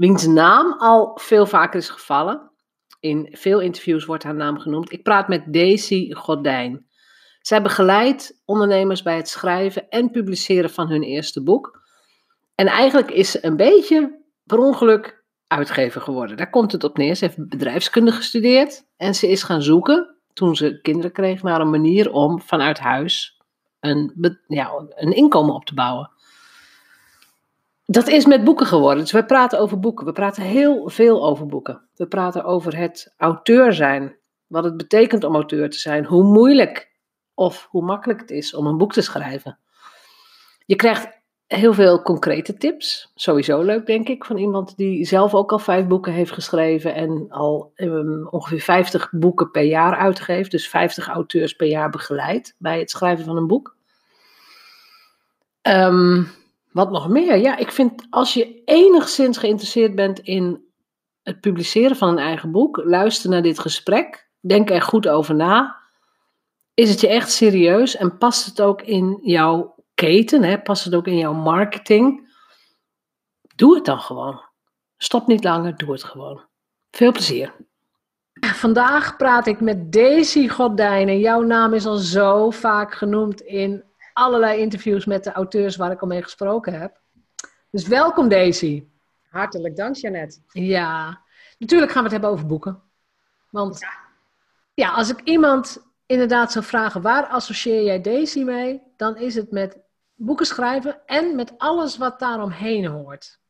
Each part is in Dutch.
wiens naam al veel vaker is gevallen. In veel interviews wordt haar naam genoemd. Ik praat met Daisy Gordijn. Zij begeleidt ondernemers bij het schrijven en publiceren van hun eerste boek. En eigenlijk is ze een beetje per ongeluk uitgever geworden. Daar komt het op neer. Ze heeft bedrijfskunde gestudeerd en ze is gaan zoeken, toen ze kinderen kreeg, naar een manier om vanuit huis een, ja, een inkomen op te bouwen. Dat is met boeken geworden. Dus we praten over boeken. We praten heel veel over boeken. We praten over het auteur zijn. Wat het betekent om auteur te zijn. Hoe moeilijk of hoe makkelijk het is om een boek te schrijven. Je krijgt heel veel concrete tips. Sowieso leuk, denk ik, van iemand die zelf ook al vijf boeken heeft geschreven en al um, ongeveer 50 boeken per jaar uitgeeft. Dus 50 auteurs per jaar begeleidt bij het schrijven van een boek. Um, wat nog meer? Ja, ik vind als je enigszins geïnteresseerd bent in het publiceren van een eigen boek, luister naar dit gesprek, denk er goed over na. Is het je echt serieus en past het ook in jouw keten? Hè? Past het ook in jouw marketing? Doe het dan gewoon. Stop niet langer, doe het gewoon. Veel plezier. Vandaag praat ik met Daisy Gordijnen. Jouw naam is al zo vaak genoemd in allerlei interviews met de auteurs waar ik al mee gesproken heb. Dus welkom Daisy. Hartelijk dank Jeannette. Ja, natuurlijk gaan we het hebben over boeken. Want ja, ja als ik iemand inderdaad zou vragen waar associeer jij Daisy mee, dan is het met boeken schrijven en met alles wat daaromheen hoort.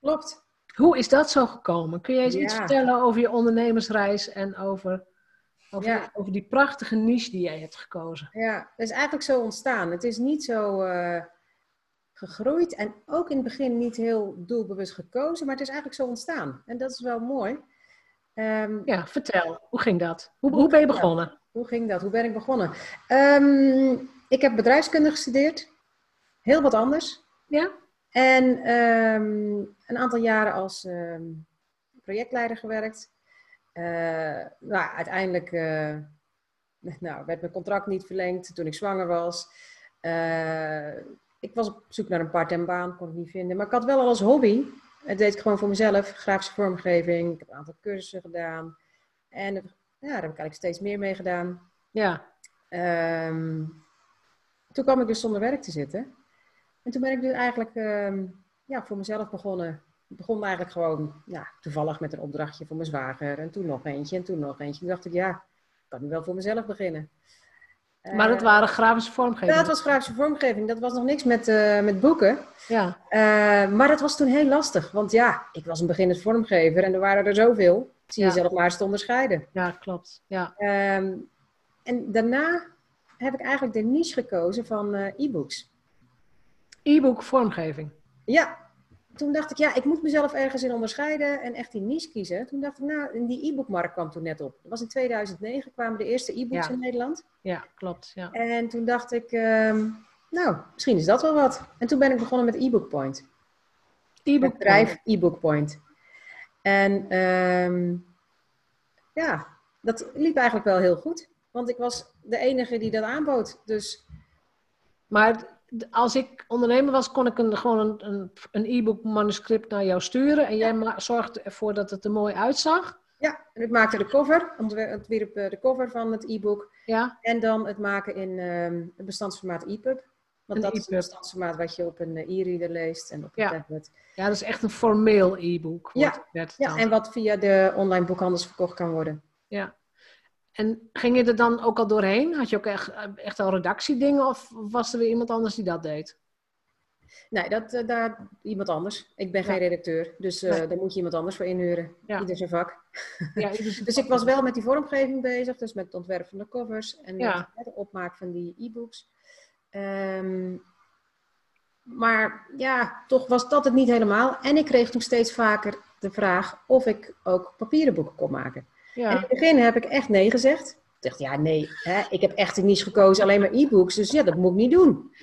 Klopt. Hoe is dat zo gekomen? Kun je eens iets vertellen over je ondernemersreis en over over, ja. over die prachtige niche die jij hebt gekozen. Ja, dat is eigenlijk zo ontstaan. Het is niet zo uh, gegroeid en ook in het begin niet heel doelbewust gekozen, maar het is eigenlijk zo ontstaan. En dat is wel mooi. Um, ja, vertel. Hoe ging dat? Hoe, hoe ben je begonnen? Hoe ging dat? Hoe ben ik begonnen? Um, ik heb bedrijfskunde gestudeerd. Heel wat anders. Ja. En um, een aantal jaren als projectleider gewerkt. Uh, nou, uiteindelijk uh, nou, werd mijn contract niet verlengd toen ik zwanger was. Uh, ik was op zoek naar een part-time baan, kon ik niet vinden. Maar ik had wel al als hobby, het deed ik gewoon voor mezelf, grafische vormgeving. Ik heb een aantal cursussen gedaan. En ja, daar heb ik eigenlijk steeds meer mee gedaan. Ja. Um, toen kwam ik dus zonder werk te zitten. En toen ben ik dus eigenlijk um, ja, voor mezelf begonnen ik begon eigenlijk gewoon ja, toevallig met een opdrachtje voor mijn zwager. En toen nog eentje en toen nog eentje. Toen dacht ik, ja, ik kan nu wel voor mezelf beginnen. Maar dat waren grafische vormgeving? Ja, dat was grafische vormgeving. Dat was nog niks met, uh, met boeken. Ja. Uh, maar dat was toen heel lastig. Want ja, ik was een beginnend vormgever en er waren er zoveel. Zie je ja. zelf maar eens te onderscheiden. Ja, klopt. Ja. Um, en daarna heb ik eigenlijk de niche gekozen van uh, e-books. E-book vormgeving? Ja, toen dacht ik, ja, ik moet mezelf ergens in onderscheiden en echt die niche kiezen. Toen dacht ik, nou, die e-bookmarkt kwam toen net op. Dat was in 2009, kwamen de eerste e-books in Nederland. Ja, klopt. Ja. En toen dacht ik, um, nou, misschien is dat wel wat. En toen ben ik begonnen met e-book point. E-book bedrijf e-book point. En um, ja, dat liep eigenlijk wel heel goed. Want ik was de enige die dat aanbood. Dus... Maar als ik ondernemer was, kon ik een, gewoon een, een e-book manuscript naar jou sturen. En jij zorgde ervoor dat het er mooi uitzag. Ja, en ik maakte de cover, ontwierp de cover van het e-book. Ja. En dan het maken in um, het bestandsformaat EPUB. Want dat is het bestandsformaat wat je op een uh, e-reader leest en op een ja. tablet. Ja, dat is echt een formeel e-book. Ja. ja, en wat via de online boekhandels verkocht kan worden. Ja. En ging je er dan ook al doorheen? Had je ook echt, echt al redactiedingen of was er weer iemand anders die dat deed? Nee, dat, uh, daar iemand anders. Ik ben geen redacteur, dus uh, daar moet je iemand anders voor inhuren. Ja. Ieder zijn vak. Ja, dus ik was wel met die vormgeving bezig, dus met het ontwerpen van de covers en met het opmaak van die e-books. Um, maar ja, toch was dat het niet helemaal. En ik kreeg toen steeds vaker de vraag of ik ook papieren boeken kon maken. En in Ja. het begin heb ik echt nee gezegd. Ik dacht, ja, nee, hè, ik heb echt niet gekozen, alleen maar e-books. Dus ja, dat moet ik niet doen.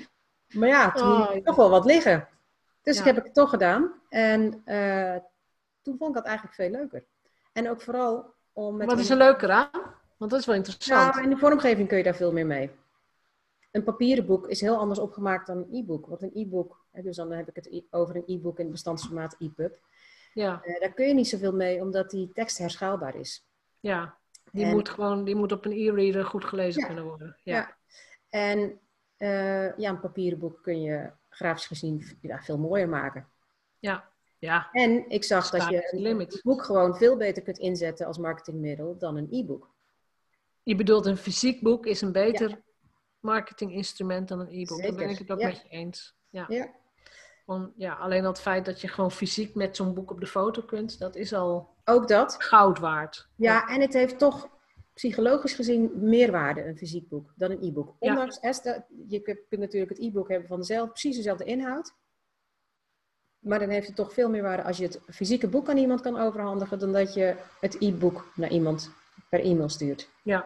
Maar ja, toen Oh, ja. toch wel wat liggen. Dus Ja. ik heb het toch gedaan. En eh, toen vond ik dat eigenlijk veel leuker. En ook vooral om met... Wat is een- er leuker aan? Want dat is wel interessant. Nou, in de vormgeving kun je daar veel meer mee. Een papieren boek is heel anders opgemaakt dan een e-book. Want een e-book, dus dan heb ik het over een e-book in bestandsformaat EPUB. Ja, Eh, daar kun je niet zoveel mee, omdat die tekst herschaalbaar is. Ja. Die, En- moet gewoon, die moet op een e-reader goed gelezen Ja. kunnen worden. Ja. Ja. En eh, ja, een papieren boek kun je grafisch gezien ja, veel mooier maken. Ja. ja. En ik zag dat je een boek gewoon veel beter kunt inzetten als marketingmiddel dan een e-book. Je bedoelt een fysiek boek is een beter marketinginstrument dan een e-book. Daar ben ik het ook met je eens. Ja. Ja. Van, ja, alleen al het feit dat je gewoon fysiek met zo'n boek op de foto kunt, dat is al Ook dat. goud waard. Ja, en het heeft toch psychologisch gezien meer waarde, een fysiek boek, dan een e-book. Ja. Ondanks, Esther, je kunt kunt natuurlijk het e-book hebben van dezelfde, precies dezelfde inhoud. Maar dan heeft het toch veel meer waarde als je het fysieke boek aan iemand kan overhandigen, dan dat je het e-book naar iemand per e-mail stuurt. Ja,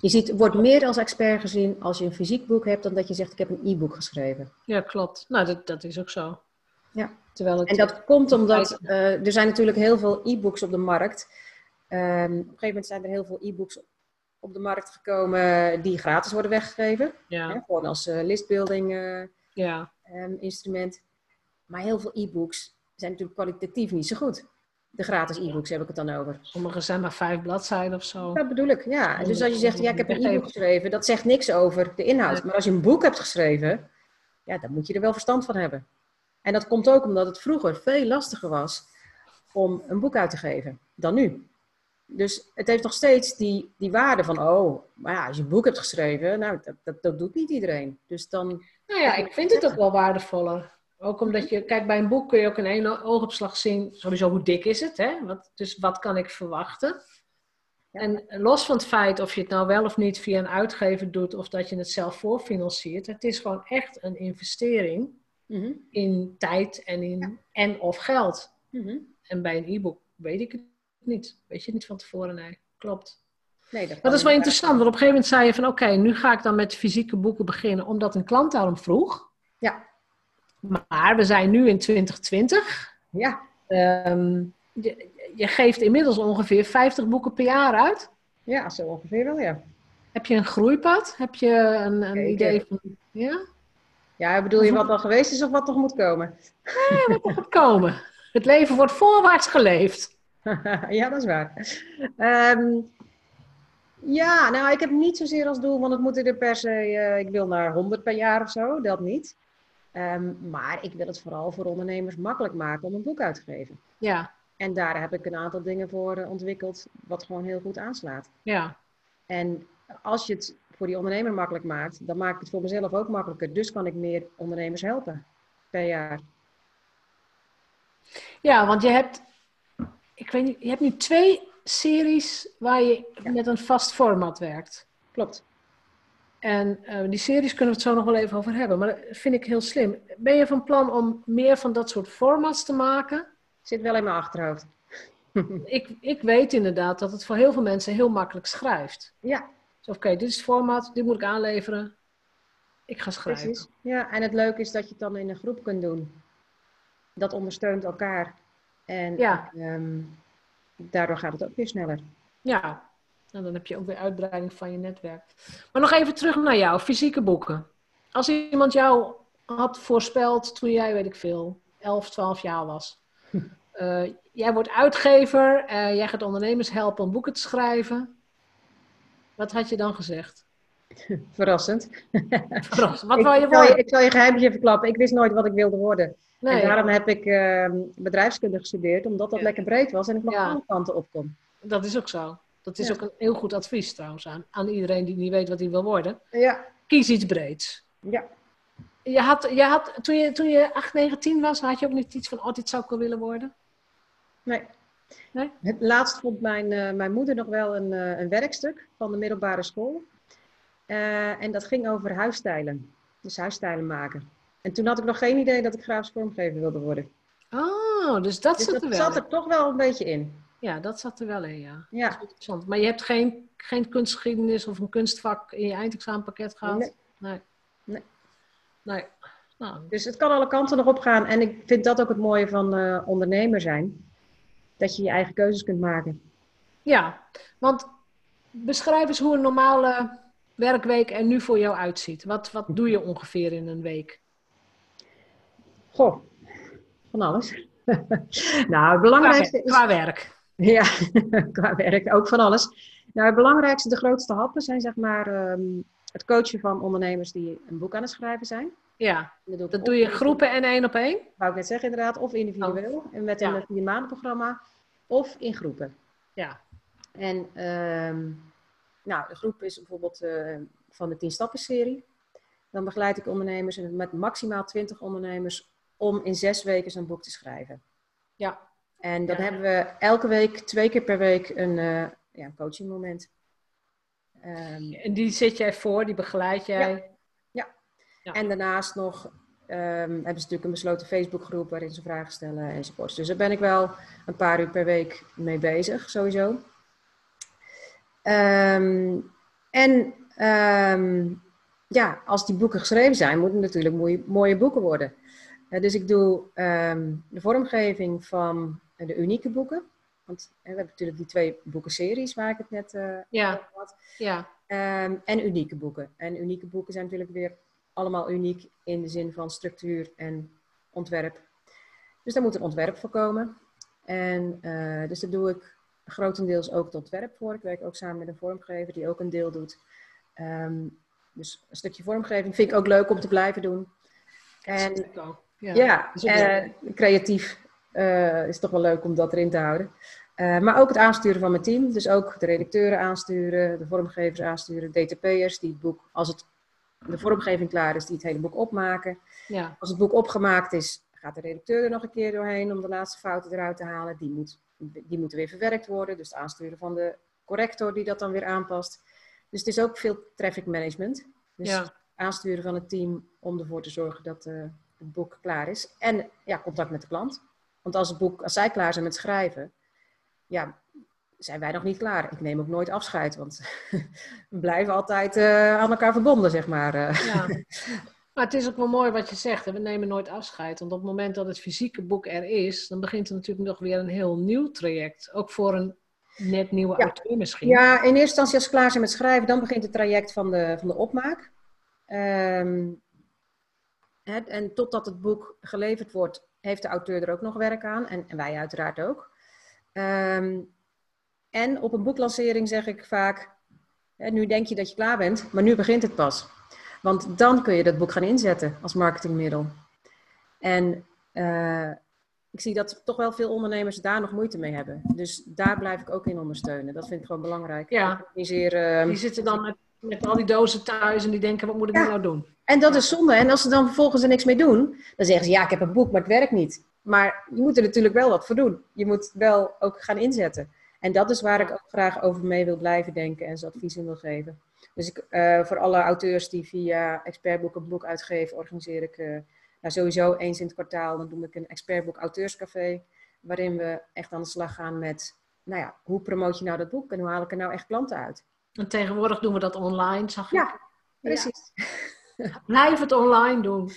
Je ziet, wordt meer als expert gezien als je een fysiek boek hebt, dan dat je zegt, ik heb een e-book geschreven. ja klopt. Nou, dat, dat is ook zo. Ja. Terwijl het, En dat komt omdat eh, er zijn natuurlijk heel veel e-books op de markt. Ehm, op een gegeven moment zijn er heel veel e-books op de markt gekomen die gratis worden weggegeven. Hè, gewoon als eh, listbuilding eh, ja, ehm, instrument. Maar heel veel e-books zijn natuurlijk kwalitatief niet zo goed. De gratis e-books heb ik het dan over. sommige zijn maar vijf bladzijden of zo. Dat bedoel ik, ja. Dus als je zegt, ja, ik heb een e-book geschreven, dat zegt niks over de inhoud. Maar als je een boek hebt geschreven, ja, dan moet je er wel verstand van hebben. En dat komt ook omdat het vroeger veel lastiger was om een boek uit te geven dan nu. Dus het heeft nog steeds die, die waarde van, oh, maar ja, als je een boek hebt geschreven, nou, dat, dat, dat doet niet iedereen. Dus dan, Nou ja, ik vind het ook wel waardevoller. Ook omdat je, kijk, bij een boek kun je ook in één oogopslag zien, sowieso hoe dik is het, hè? Wat, dus wat kan ik verwachten? Ja. En los van het feit of je het nou wel of niet via een uitgever doet, of dat je het zelf voorfinanciert, het is gewoon echt een investering Mhm, in tijd en, in, en of geld. mhm. En bij een e-book weet ik het niet. Weet je het niet van tevoren, nee. Klopt. Nee, Maar dat is wel interessant, want op een gegeven moment zei je van oké, nu ga ik dan met fysieke boeken beginnen, omdat een klant daarom vroeg. Ja, Maar we zijn nu in 2020. ja. Ehm, je, je geeft inmiddels ongeveer 50 boeken per jaar uit. ja, zo ongeveer wel, ja. Heb je een groeipad? Heb je een, een idee van... Ja? Ja, bedoel je wat al geweest is of wat nog moet komen? Gaat komen. Het leven wordt voorwaarts geleefd. ja, dat is waar. Ehm, ja, nou, ik heb niet zozeer als doel, want het moet er per se, eh, ik wil naar 100 per jaar of zo, dat niet. Ehm, maar ik wil het vooral voor ondernemers makkelijk maken om een boek uit te geven. Ja, En daar heb ik een aantal dingen voor eh, ontwikkeld, wat gewoon heel goed aanslaat. ja. En als je het voor die ondernemer makkelijk maakt, dan maak ik het voor mezelf ook makkelijker. Dus kan ik meer ondernemers helpen per jaar. Ja, want je hebt, ik weet niet, je hebt nu twee series waar je Ja. met een vast format werkt. Klopt. En eh, die series kunnen we het zo nog wel even over hebben. Maar dat vind ik heel slim. Ben je van plan om meer van dat soort formats te maken? Zit wel in mijn achterhoofd. Ik, ik weet inderdaad dat het voor heel veel mensen heel makkelijk schrijft. Ja, Dus oké, dit is het format, dit moet ik aanleveren. Ik ga schrijven. Precies. Ja, en het leuke is dat je het dan in een groep kunt doen. Dat ondersteunt elkaar. En Ja. ehm, daardoor gaat het ook weer sneller. Ja, en dan heb je ook weer uitbreiding van je netwerk. Maar nog even terug naar jou, fysieke boeken. Als iemand jou had voorspeld toen jij, weet ik veel, 11, 12 jaar was. Eh, jij wordt uitgever, eh, jij gaat ondernemers helpen om boeken te schrijven. Wat had je dan gezegd? Verrassend. Verrast, Wat ik, wil je ik, zal je, worden? ik zal je geheimje verklappen. Ik wist nooit wat ik wilde worden. En Nee, daarom heb ik ehm, bedrijfskunde gestudeerd, omdat dat Ja. lekker breed was en ik nog Ja. alle kanten op kon. dat is ook zo. Dat is ook een heel goed advies trouwens aan, aan iedereen die niet weet wat hij wil worden. Ja, Kies iets breeds. ja. Je had, je had, toen, je, toen je 8, 9, 10 was, had je ook niet iets van, oh, dit zou ik wel willen worden? Nee. Nee? Het laatst vond mijn, eh, mijn moeder nog wel een, eh, een werkstuk van de middelbare school. Eh, en dat ging over huisstijlen. Dus huisstijlen maken. En toen had ik nog geen idee dat ik grafisch vormgever wilde worden. Oh, dus dat Dus zat dat er wel zat er toch wel een beetje in. Ja, dat zat er wel in, ja. Dat Ja. is interessant. Maar je hebt geen, geen kunstgeschiedenis of een kunstvak in je eindexamenpakket gehad? Nee. Nee. Nee. Nee. Nou, Dus het kan alle kanten nog op gaan. En ik vind dat ook het mooie van ondernemer zijn. Dat je je eigen keuzes kunt maken. ja, want beschrijf eens hoe een normale werkweek er nu voor jou uitziet. Wat, wat doe je ongeveer in een week? Goh, van alles. nou, het Qua, belangrijkste is... qua werk. Ja, qua werk, ook van alles. Nou, het belangrijkste, de grootste happen zijn zeg maar ehm, het coachen van ondernemers die een boek aan het schrijven zijn. Ja, dat doe, dat je in groepen en één op één? Wou ik net zeggen inderdaad, of individueel en met een Ja. vier maanden programma, of in groepen. Ja. En ehm, nou, de groep is bijvoorbeeld eh, van de 10 stappen serie. Dan begeleid ik ondernemers met maximaal 20 ondernemers om in zes weken zo'n boek te schrijven. Ja. En dan Ja. hebben we elke week, twee keer per week, een, eh ja, een coaching moment. Ehm, En die zit jij voor, die begeleid jij? Ja. En daarnaast nog ehm, hebben ze natuurlijk een besloten Facebookgroep waarin ze vragen stellen enzovoorts. Dus daar ben ik wel een paar uur per week mee bezig, sowieso. Ehm, en ehm, ja, als die boeken geschreven zijn, moeten het natuurlijk mooie, mooie boeken worden. Eh, dus ik doe de vormgeving van de unieke boeken. Want eh, we hebben natuurlijk die twee boekenseries waar ik het net eh Ja. over had. Ja. En unieke boeken. En unieke boeken zijn natuurlijk weer allemaal uniek in de zin van structuur en ontwerp. Dus daar moet een ontwerp voor komen. En eh, dus daar doe ik grotendeels ook het ontwerp voor. Ik werk ook samen met een vormgever die ook een deel doet. Ehm, dus een stukje vormgeving vind ik ook leuk om te blijven doen. En Dat. Ja. ja, eh, creatief eh, is toch wel leuk om dat erin te houden. Eh, maar ook het aansturen van mijn team. Dus ook de redacteuren aansturen, de vormgevers aansturen, DTP'ers die het boek, als het, de vormgeving klaar is, die het hele boek opmaken. ja. Als het boek opgemaakt is, gaat de redacteur er nog een keer doorheen om de laatste fouten eruit te halen. Die, moet, die moeten weer verwerkt worden. Dus het aansturen van de corrector die dat dan weer aanpast. Dus het is ook veel traffic management. Dus Ja. aansturen van het team om ervoor te zorgen dat eh, het boek klaar is. En ja, contact met de klant. Want als, het boek, als zij klaar zijn met schrijven, ja, zijn wij nog niet klaar. Ik neem ook nooit afscheid, want we blijven altijd eh, aan elkaar verbonden, zeg maar. eh. Ja. Maar het is ook wel mooi wat je zegt. hè. We nemen nooit afscheid. Want op het moment dat het fysieke boek er is, dan begint er natuurlijk nog weer een heel nieuw traject. Ook voor een net nieuwe Ja. auteur misschien. Ja, in eerste instantie als ze klaar zijn met schrijven, dan begint het traject van de, van de opmaak. Ehm, hè, en totdat het boek geleverd wordt, heeft de auteur er ook nog werk aan. En, en wij uiteraard ook. Ehm, en op een boeklancering zeg ik vaak, nu denk je dat je klaar bent, maar nu begint het pas. Want dan kun je dat boek gaan inzetten als marketingmiddel. En eh, ik zie dat toch wel veel ondernemers daar nog moeite mee hebben. Dus daar blijf ik ook in ondersteunen. Dat vind ik gewoon belangrijk. Ja. Organiseren. Die zitten dan met, met al die dozen thuis en die denken, wat moet ik Ja. nou doen? En dat is zonde. En als ze dan vervolgens er niks mee doen, dan zeggen ze ja, ik heb een boek, maar het werkt niet. Maar je moet er natuurlijk wel wat voor doen. Je moet wel ook gaan inzetten. En dat is waar ik ook graag over mee wil blijven denken en ze advies in wil geven. Dus ik, eh, voor alle auteurs die via expertboek een boek uitgeven, organiseer ik eh, nou, sowieso eens in het kwartaal. Dan doe ik een expertboek auteurscafé, waarin we echt aan de slag gaan met, nou ja, hoe promoot je nou dat boek en hoe haal ik er nou echt klanten uit? En tegenwoordig doen we dat online, zag ik. Ja, precies. Blijf het online doen.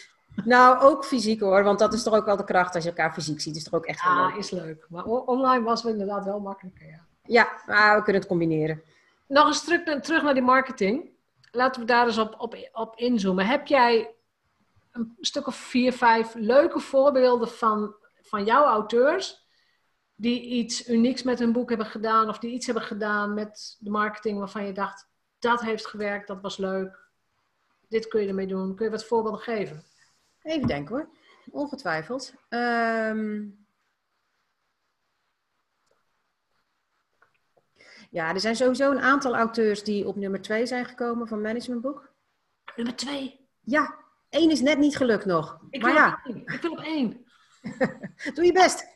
Nou, ook fysiek hoor, want dat is toch ook wel de kracht als je elkaar fysiek ziet. is toch ook echt Ja, leuk. is leuk. Maar online was het inderdaad wel makkelijker, ja. Ja, maar we kunnen het combineren. Nog eens terug, naar- terug naar die marketing. Laten we daar eens op, op, op inzoomen. Heb jij een stuk of vier, vijf leuke voorbeelden van, van jouw auteurs die iets unieks met hun boek hebben gedaan of die iets hebben gedaan met de marketing waarvan je dacht, dat heeft gewerkt, dat was leuk, dit kun je ermee doen. Kun je wat voorbeelden geven? Even denken hoor. Ongetwijfeld. Ehm, Ja, er zijn sowieso een aantal auteurs die op nummer 2 zijn gekomen van Managementboek. Nummer twee. Ja, één is net niet gelukt nog. Ik maar wil, ja, op één. ik wil op één. doe je best.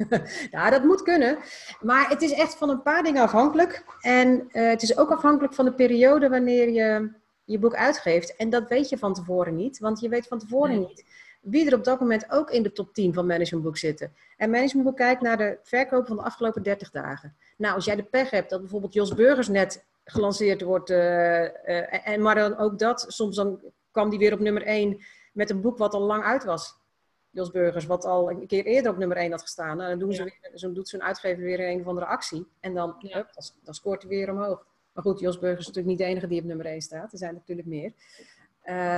ja, dat moet kunnen. Maar het is echt van een paar dingen afhankelijk. En eh, het is ook afhankelijk van de periode wanneer je je boek uitgeeft. En dat weet je van tevoren niet. Want je weet van tevoren Nee. niet wie er op dat moment ook in de top 10 van Managementboek zitten. En Managementboek kijkt naar de verkoop van de afgelopen 30 dagen. Nou, als jij de pech hebt dat bijvoorbeeld Jos Burgers net gelanceerd wordt, uh, en maar dan ook dat, soms dan kwam die weer op nummer 1 met een boek wat al lang uit was. Jos Burgers, wat al een keer eerder op nummer 1 had gestaan. Nou, dan doen ze weer, zo doet zo'n uitgever weer een of andere actie. En dan, dan, dan, scoort hij weer omhoog. Maar goed, Jos Burgers is natuurlijk niet de enige die op nummer 1 staat. Er zijn er natuurlijk meer.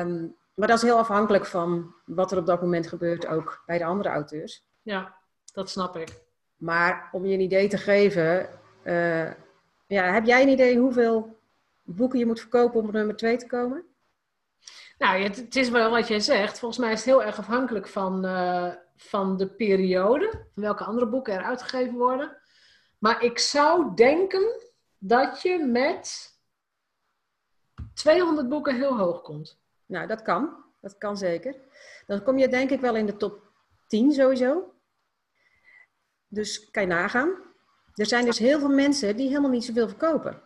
Um, maar dat is heel afhankelijk van wat er op dat moment gebeurt, ook bij de andere auteurs. Ja, dat snap ik. Maar om je een idee te geven, uh, ja, heb jij een idee hoeveel boeken je moet verkopen om op nummer 2 te komen? Nou, het, het, is wel wat jij zegt. Volgens mij is het heel erg afhankelijk van, uh, van de periode, welke andere boeken er uitgegeven worden. Maar ik zou denken dat je met 200 boeken heel hoog komt. Nou, dat kan. Dat kan zeker. Dan kom je denk ik wel in de top 10 sowieso. Dus kan je nagaan. Er zijn dus heel veel mensen die helemaal niet zoveel verkopen.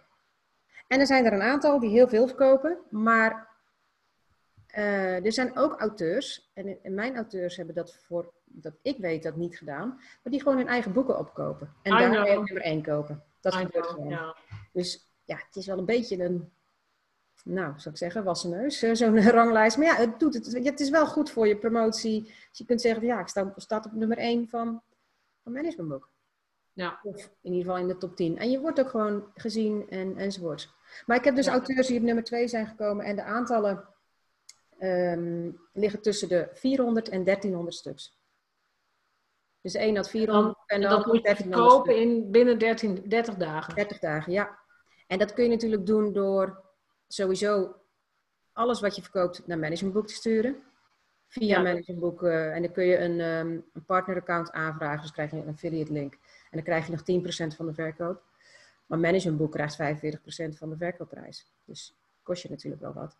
En er zijn er een aantal die heel veel verkopen, maar uh, er zijn ook auteurs, en, en, mijn auteurs hebben dat voor, dat ik weet, dat niet gedaan, maar die gewoon hun eigen boeken opkopen. En daarmee ook nummer 1 kopen. Dat gebeurt gewoon. Dus ja, het is wel een beetje een nou, zou ik zeggen, wassen neus, zo'n ranglijst. Maar ja, het, doet het, het is wel goed voor je promotie. Dus je kunt zeggen, ja, ik sta, sta op nummer 1 van, van managementboek. Ja. Of in ieder geval in de top 10. En je wordt ook gewoon gezien en, enzovoort. Maar ik heb dus auteurs die op nummer 2 zijn gekomen. En de aantallen um, liggen tussen de 400 en 1300 stuks. Dus één had 400 en, dan, en moet je verkopen in binnen 13, 30 dagen. 30 dagen, ja. En dat kun je natuurlijk doen door sowieso alles wat je verkoopt naar managementboek te sturen. Via ja. managementboek. Uh, en dan kun je een, um, een partneraccount aanvragen. Dus krijg je een affiliate link. En dan krijg je nog 10% van de verkoop. Maar managementboek krijgt 45% van de verkoopprijs. Dus kost je natuurlijk wel wat.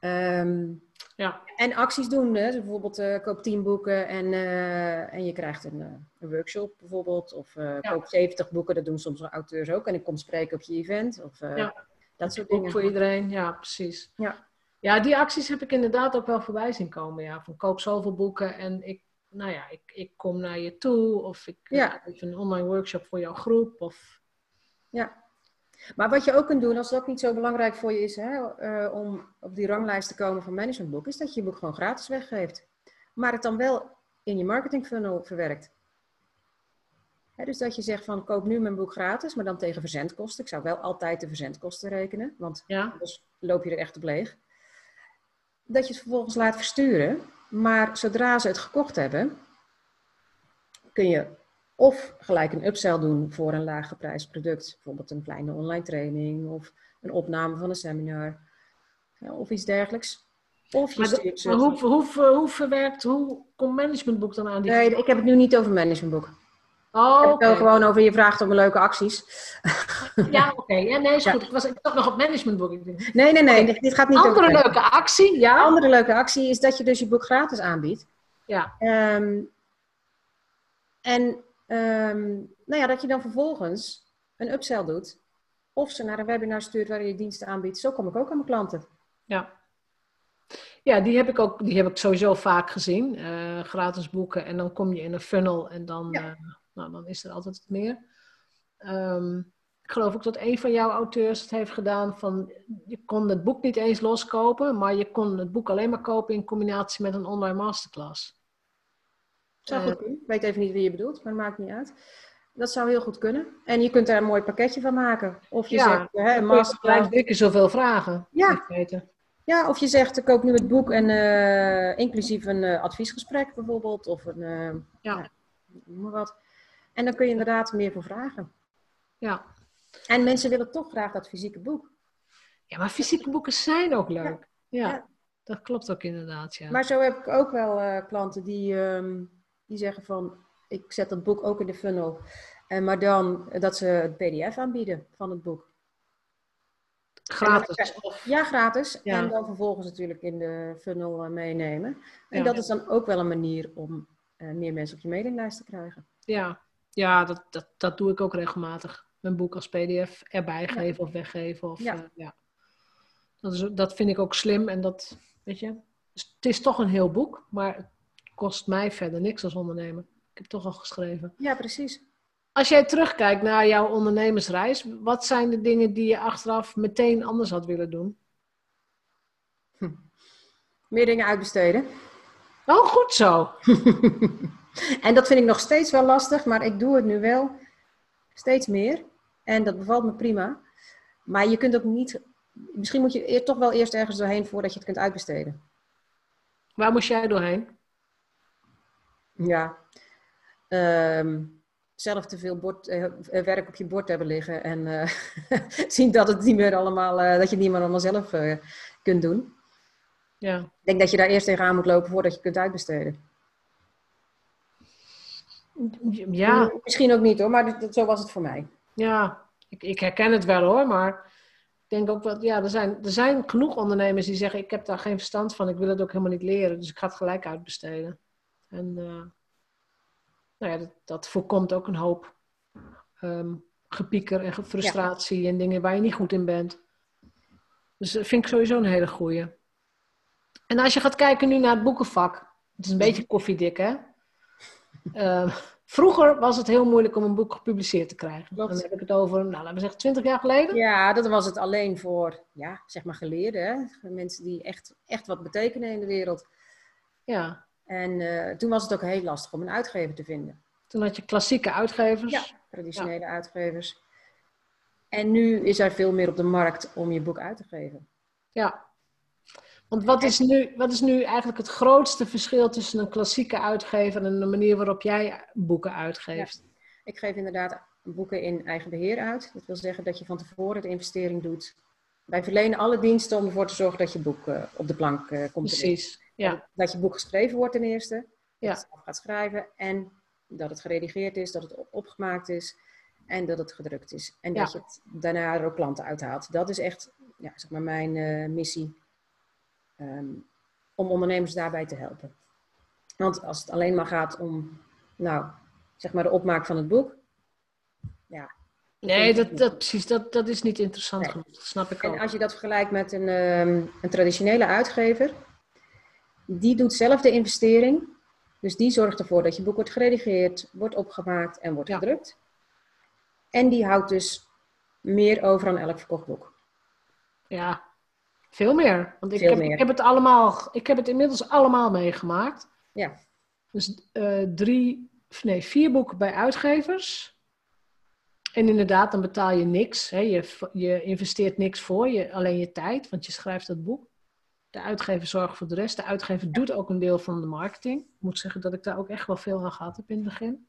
Um, ja. En acties doen. Hè? Dus bijvoorbeeld uh, koop 10 boeken en, uh, en je krijgt een, een, workshop bijvoorbeeld. Of ja. koop 70 boeken. Dat doen soms auteurs ook. En ik kom spreken op je event. Of, ja. Dat soort dingen. voor iedereen, ja, precies. Ja. ja, die acties heb ik inderdaad ook wel voorbij zien komen. Ja, van koop zoveel boeken en ik, nou ja, ik, ik kom naar je toe. Of ik ja. heb een online workshop voor jouw groep. Of... Ja, maar wat je ook kunt doen, als dat niet zo belangrijk voor je is hè, uh, om op die ranglijst te komen van managementboek, is dat je je boek gewoon gratis weggeeft. Maar het dan wel in je marketing funnel verwerkt dus dat je zegt van koop nu mijn boek gratis, maar dan tegen verzendkosten. Ik zou wel altijd de verzendkosten rekenen, want anders loop je er echt op leeg. Dat je het vervolgens laat versturen, maar zodra ze het gekocht hebben, kun je of gelijk een upsell doen voor een laag geprijsd product. Bijvoorbeeld een kleine online training of een opname van een seminar of iets dergelijks. Of je stuurt ze... hoe, hoe, hoe, verwerkt, hoe komt managementboek dan aan? Die nee, ik heb het nu niet over managementboek. Oh, ik heb het gewoon over je vraagt om leuke acties. Ja, oké. Ja, nee, is goed. Ik was ik nog op managementboek. Nee, nee, nee. Dit gaat niet Andere leuke actie, ja. Andere leuke actie is dat je dus je boek gratis aanbiedt. Ja. Um, en um, nou ja, dat je dan vervolgens een upsell doet. Of ze naar een webinar stuurt waar je diensten aanbiedt. Zo kom ik ook aan mijn klanten. Ja. Ja, die heb ik ook die heb ik sowieso vaak gezien. Uh, gratis boeken. En dan kom je in een funnel en dan... Ja. Uh, nou, dan is er altijd meer. Um, ik geloof ook dat een van jouw auteurs het heeft gedaan van je kon het boek niet eens loskopen, maar je kon het boek alleen maar kopen in combinatie met een online masterclass. Zou goed kunnen. Ik weet even niet wie je bedoelt, maar het maakt niet uit. Dat zou heel goed kunnen. En je kunt daar een mooi pakketje van maken. Of je ja, zegt, hè, een masterclass. dikke zoveel vragen. Ja. ja, of je zegt, koop nu het boek en uh, inclusief een uh, adviesgesprek bijvoorbeeld. Of een, uh, ja. noem maar wat. En dan kun je inderdaad meer voor vragen. Ja. En mensen willen toch graag dat fysieke boek. Ja, maar fysieke boeken zijn ook leuk. Ja, dat klopt ook inderdaad. Ja. Maar zo heb ik ook wel uh, klanten die, um, die zeggen van, ik zet dat boek ook in de funnel. En maar dan dat ze het pdf aanbieden van het boek. Gratis? ja, gratis. En dan vervolgens natuurlijk in de funnel uh, meenemen. En dat is dan ook wel een manier om uh, meer mensen op je mailinglijst te krijgen. Ja, ja, dat, dat, dat doe ik ook regelmatig. Mijn boek als pdf erbij geven of weggeven. Of, ja. Uh, ja. Dat, is, dat vind ik ook slim en dat, weet je, Dus het is toch een heel boek, maar het kost mij verder niks als ondernemer. Ik heb het toch al geschreven. Ja, precies. Als jij terugkijkt naar jouw ondernemersreis, wat zijn de dingen die je achteraf meteen anders had willen doen? Hm. Meer dingen uitbesteden. Oh, goed zo. en dat vind ik nog steeds wel lastig, maar ik doe het nu wel steeds meer. En dat bevalt me prima. Maar je kunt ook niet. Misschien moet je toch wel eerst ergens doorheen voordat je het kunt uitbesteden. Waar moest jij doorheen? Ja. Ehm, zelf te veel bord, uh, werk op je bord hebben liggen en uh, zien dat, het niet meer allemaal, uh, dat je het niet meer allemaal zelf kunt doen. Ja. Ik denk dat je daar eerst tegenaan moet lopen voordat je kunt uitbesteden. Ja. Misschien ook niet hoor, maar dat, zo was het voor mij. Ja, ik, ik herken het wel hoor, maar ik denk ook wel, ja, er zijn, er zijn genoeg ondernemers die zeggen: Ik heb daar geen verstand van, ik wil het ook helemaal niet leren, dus ik ga het gelijk uitbesteden. En uh, nou ja, dat, dat, voorkomt ook een hoop um, gepieker en frustratie en dingen waar je niet goed in bent. Dus dat vind ik sowieso een hele goeie. En als je gaat kijken nu naar het boekenvak, het is een beetje koffiedik hè. Uh, vroeger was het heel moeilijk om een boek gepubliceerd te krijgen. Klopt. Dan heb ik het over, nou, laten we zeggen, 20 jaar geleden. Ja, dat was het alleen voor, ja, zeg maar geleerden. Hè? Mensen die echt, echt wat betekenen in de wereld. Ja. En uh, toen was het ook heel lastig om een uitgever te vinden. Toen had je klassieke uitgevers. Ja, traditionele ja. uitgevers. En nu is er veel meer op de markt om je boek uit te geven. Ja. Want wat is, nu, wat is nu eigenlijk het grootste verschil tussen een klassieke uitgever en de manier waarop jij boeken uitgeeft? Ja. Ik geef inderdaad boeken in eigen beheer uit. Dat wil zeggen dat je van tevoren de investering doet. Wij verlenen alle diensten om ervoor te zorgen dat je boek uh, op de plank uh, komt. Precies. Ja. Dat je boek geschreven wordt ten eerste. Ja. Dat je het gaat schrijven. En dat het geredigeerd is, dat het opgemaakt is. En dat het gedrukt is. En Ja. dat je het daarna er ook klanten uithaalt. Dat is echt ja, zeg maar mijn uh, missie. Um, om ondernemers daarbij te helpen. Want als het alleen maar gaat om, nou, zeg maar de opmaak van het boek. Ja. Nee, dat, dat, precies, dat, dat is niet interessant Nee. genoeg. Dat snap ik En ook. als je dat vergelijkt met een, um, een traditionele uitgever, die doet zelf de investering. Dus die zorgt ervoor dat je boek wordt geredigeerd, wordt opgemaakt en wordt Ja. gedrukt. En die houdt dus meer over aan elk verkocht boek. Ja, veel meer. Want ik, Veel heb, meer. ik heb het allemaal, ik heb het inmiddels allemaal meegemaakt. Ja. Dus eh, drie, nee, vier boeken bij uitgevers. En inderdaad, dan betaal je niks. Hè. Je, je investeert niks voor, je, alleen je tijd, want je schrijft dat boek. De uitgever zorgt voor de rest. De uitgever doet ook een deel van de marketing. Ik moet zeggen dat ik daar ook echt wel veel aan gehad heb in het begin.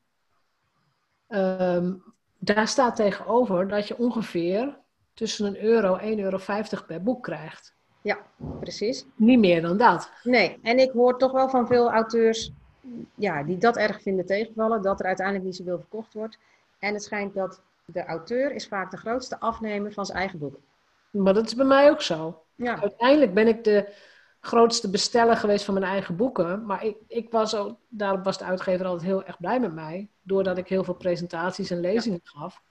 Ehm, daar staat tegenover dat je ongeveer tussen een euro en 1,50 euro per boek krijgt. Ja, precies. Niet meer dan dat. Nee, en ik hoor toch wel van veel auteurs ja, die dat erg vinden tegenvallen, dat er uiteindelijk niet zoveel verkocht wordt. En het schijnt dat de auteur is vaak de grootste afnemer van zijn eigen boek. Maar dat is bij mij ook zo. Ja, Uiteindelijk ben ik de grootste besteller geweest van mijn eigen boeken. Maar ik, ik was ook, daarom was de uitgever altijd heel erg blij met mij. Doordat ik heel veel presentaties en lezingen gaf.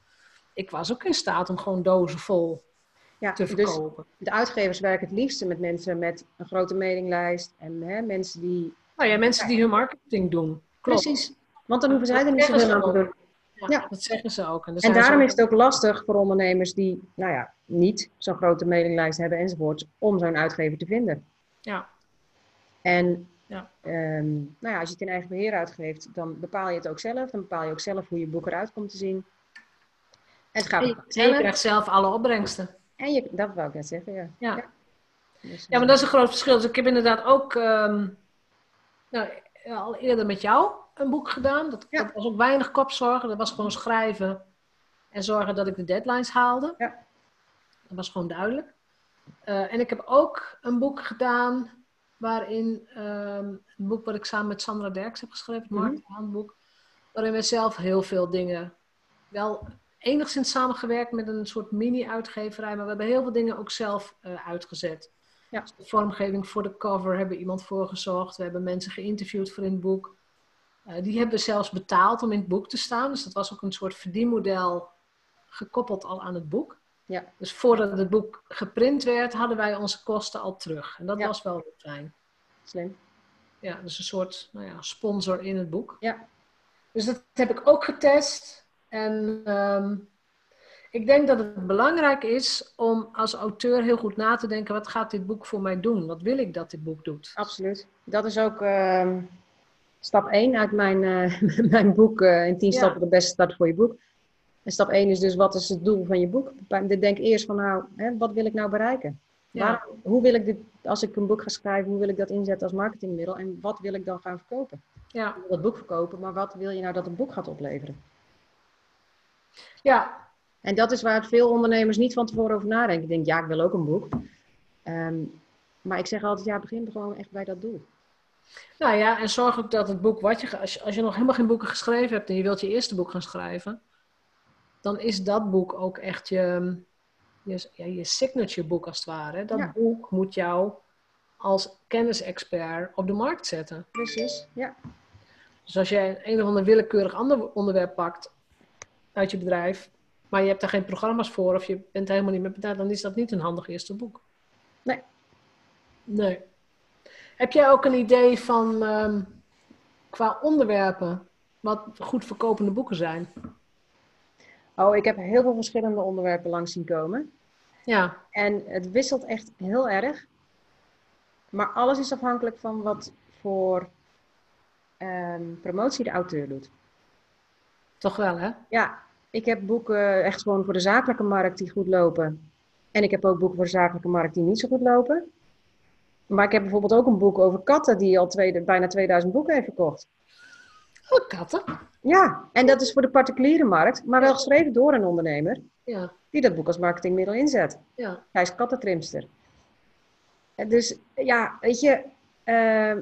Ik was ook in staat om gewoon dozen vol ja te dus verkopen. de uitgevers werken het liefste met mensen met een grote mailinglijst en hè, mensen die... Nou ja, mensen die hun marketing doen. Klopt. Precies, want dan hoeven zij er niet zoveel aan te doen. Ja, Ja. Dat zeggen ze ook. En, daarom ook- is het ook lastig voor ondernemers die, nou ja, niet zo'n grote mailinglijst hebben enzovoort, om zo'n uitgever te vinden. Ja. En Ja. ehm, nou ja, als je het in eigen beheer uitgeeft, dan bepaal je het ook zelf. Dan bepaal je ook zelf hoe je boek eruit komt te zien. Het gaat En je, krijgt zelf alle opbrengsten. En je, dat wou ik net zeggen, ja. Ja. Dus, Ja, maar dat is een groot verschil. Dus ik heb inderdaad ook ehm, nou, al eerder met jou een boek gedaan. Dat, was ook weinig kopzorgen. Dat was gewoon schrijven en zorgen dat ik de deadlines haalde. Ja. Dat was gewoon duidelijk. Eh, en ik heb ook een boek gedaan waarin, ehm een boek wat ik samen met Sandra Derks heb geschreven, het marketinghandboek, waarin we zelf heel veel dingen wel enigszins samengewerkt met een soort mini-uitgeverij, maar we hebben heel veel dingen ook zelf eh, uitgezet. Ja. Dus de vormgeving voor de cover hebben we iemand voor gezorgd. We hebben mensen geïnterviewd voor in het boek. Eh, die hebben we zelfs betaald om in het boek te staan. Dus dat was ook een soort verdienmodel gekoppeld al aan het boek. Ja. Dus voordat het boek geprint werd, hadden wij onze kosten al terug. En dat Ja. was wel fijn. slim. Ja, dus een soort nou ja, sponsor in het boek. Ja. Dus dat heb ik ook getest. En ehm, ik denk dat het belangrijk is om als auteur heel goed na te denken: wat gaat dit boek voor mij doen? Wat wil ik dat dit boek doet? Absoluut. Dat is ook ehm, stap 1 uit mijn, eh, mijn boek eh, in 10 Ja. stappen de beste start voor je boek. En stap 1 is dus wat is het doel van je boek? Denk eerst van nou, hè, wat wil ik nou bereiken? Ja. Waarom- hoe wil ik dit, als ik een boek ga schrijven, hoe wil ik dat inzetten als marketingmiddel? En wat wil ik dan gaan verkopen? Ja, Ik wil dat boek verkopen, maar wat wil je nou dat een boek gaat opleveren? Ja. En dat is waar veel ondernemers niet van tevoren over nadenken. Ik denk, ja, ik wil ook een boek. Ehm, maar ik zeg altijd, ja, begin gewoon echt bij dat doel. Nou ja, en zorg ook dat het boek wat je, als je, als je nog helemaal geen boeken geschreven hebt en je wilt je eerste boek gaan schrijven, dan is dat boek ook echt je, je, ja, je signature boek als het ware. Dat Ja. boek moet jou als kennisexpert op de markt zetten. Precies, ja. Dus als jij een of ander willekeurig ander onderwerp pakt uit je bedrijf, maar je hebt daar geen programma's voor of je bent er helemaal niet mee betaald, dan is dat niet een handig eerste boek. Nee. Nee. Heb jij ook een idee van ehm, qua onderwerpen wat goed verkopende boeken zijn? Oh, ik heb heel veel verschillende onderwerpen langs zien komen. Ja, En het wisselt echt heel erg. Maar alles is afhankelijk van wat voor ehm, promotie de auteur doet. Toch wel hè? Ja, ik heb boeken echt gewoon voor de zakelijke markt die goed lopen. En ik heb ook boeken voor de zakelijke markt die niet zo goed lopen. Maar ik heb bijvoorbeeld ook een boek over katten die al bijna 2000 boeken heeft verkocht. Oh, katten. Ja, en dat is voor de particuliere markt, maar wel geschreven door een ondernemer Ja, die dat boek als marketingmiddel inzet. ja. Hij is kattentrimster. En Dus ja, weet je, eh,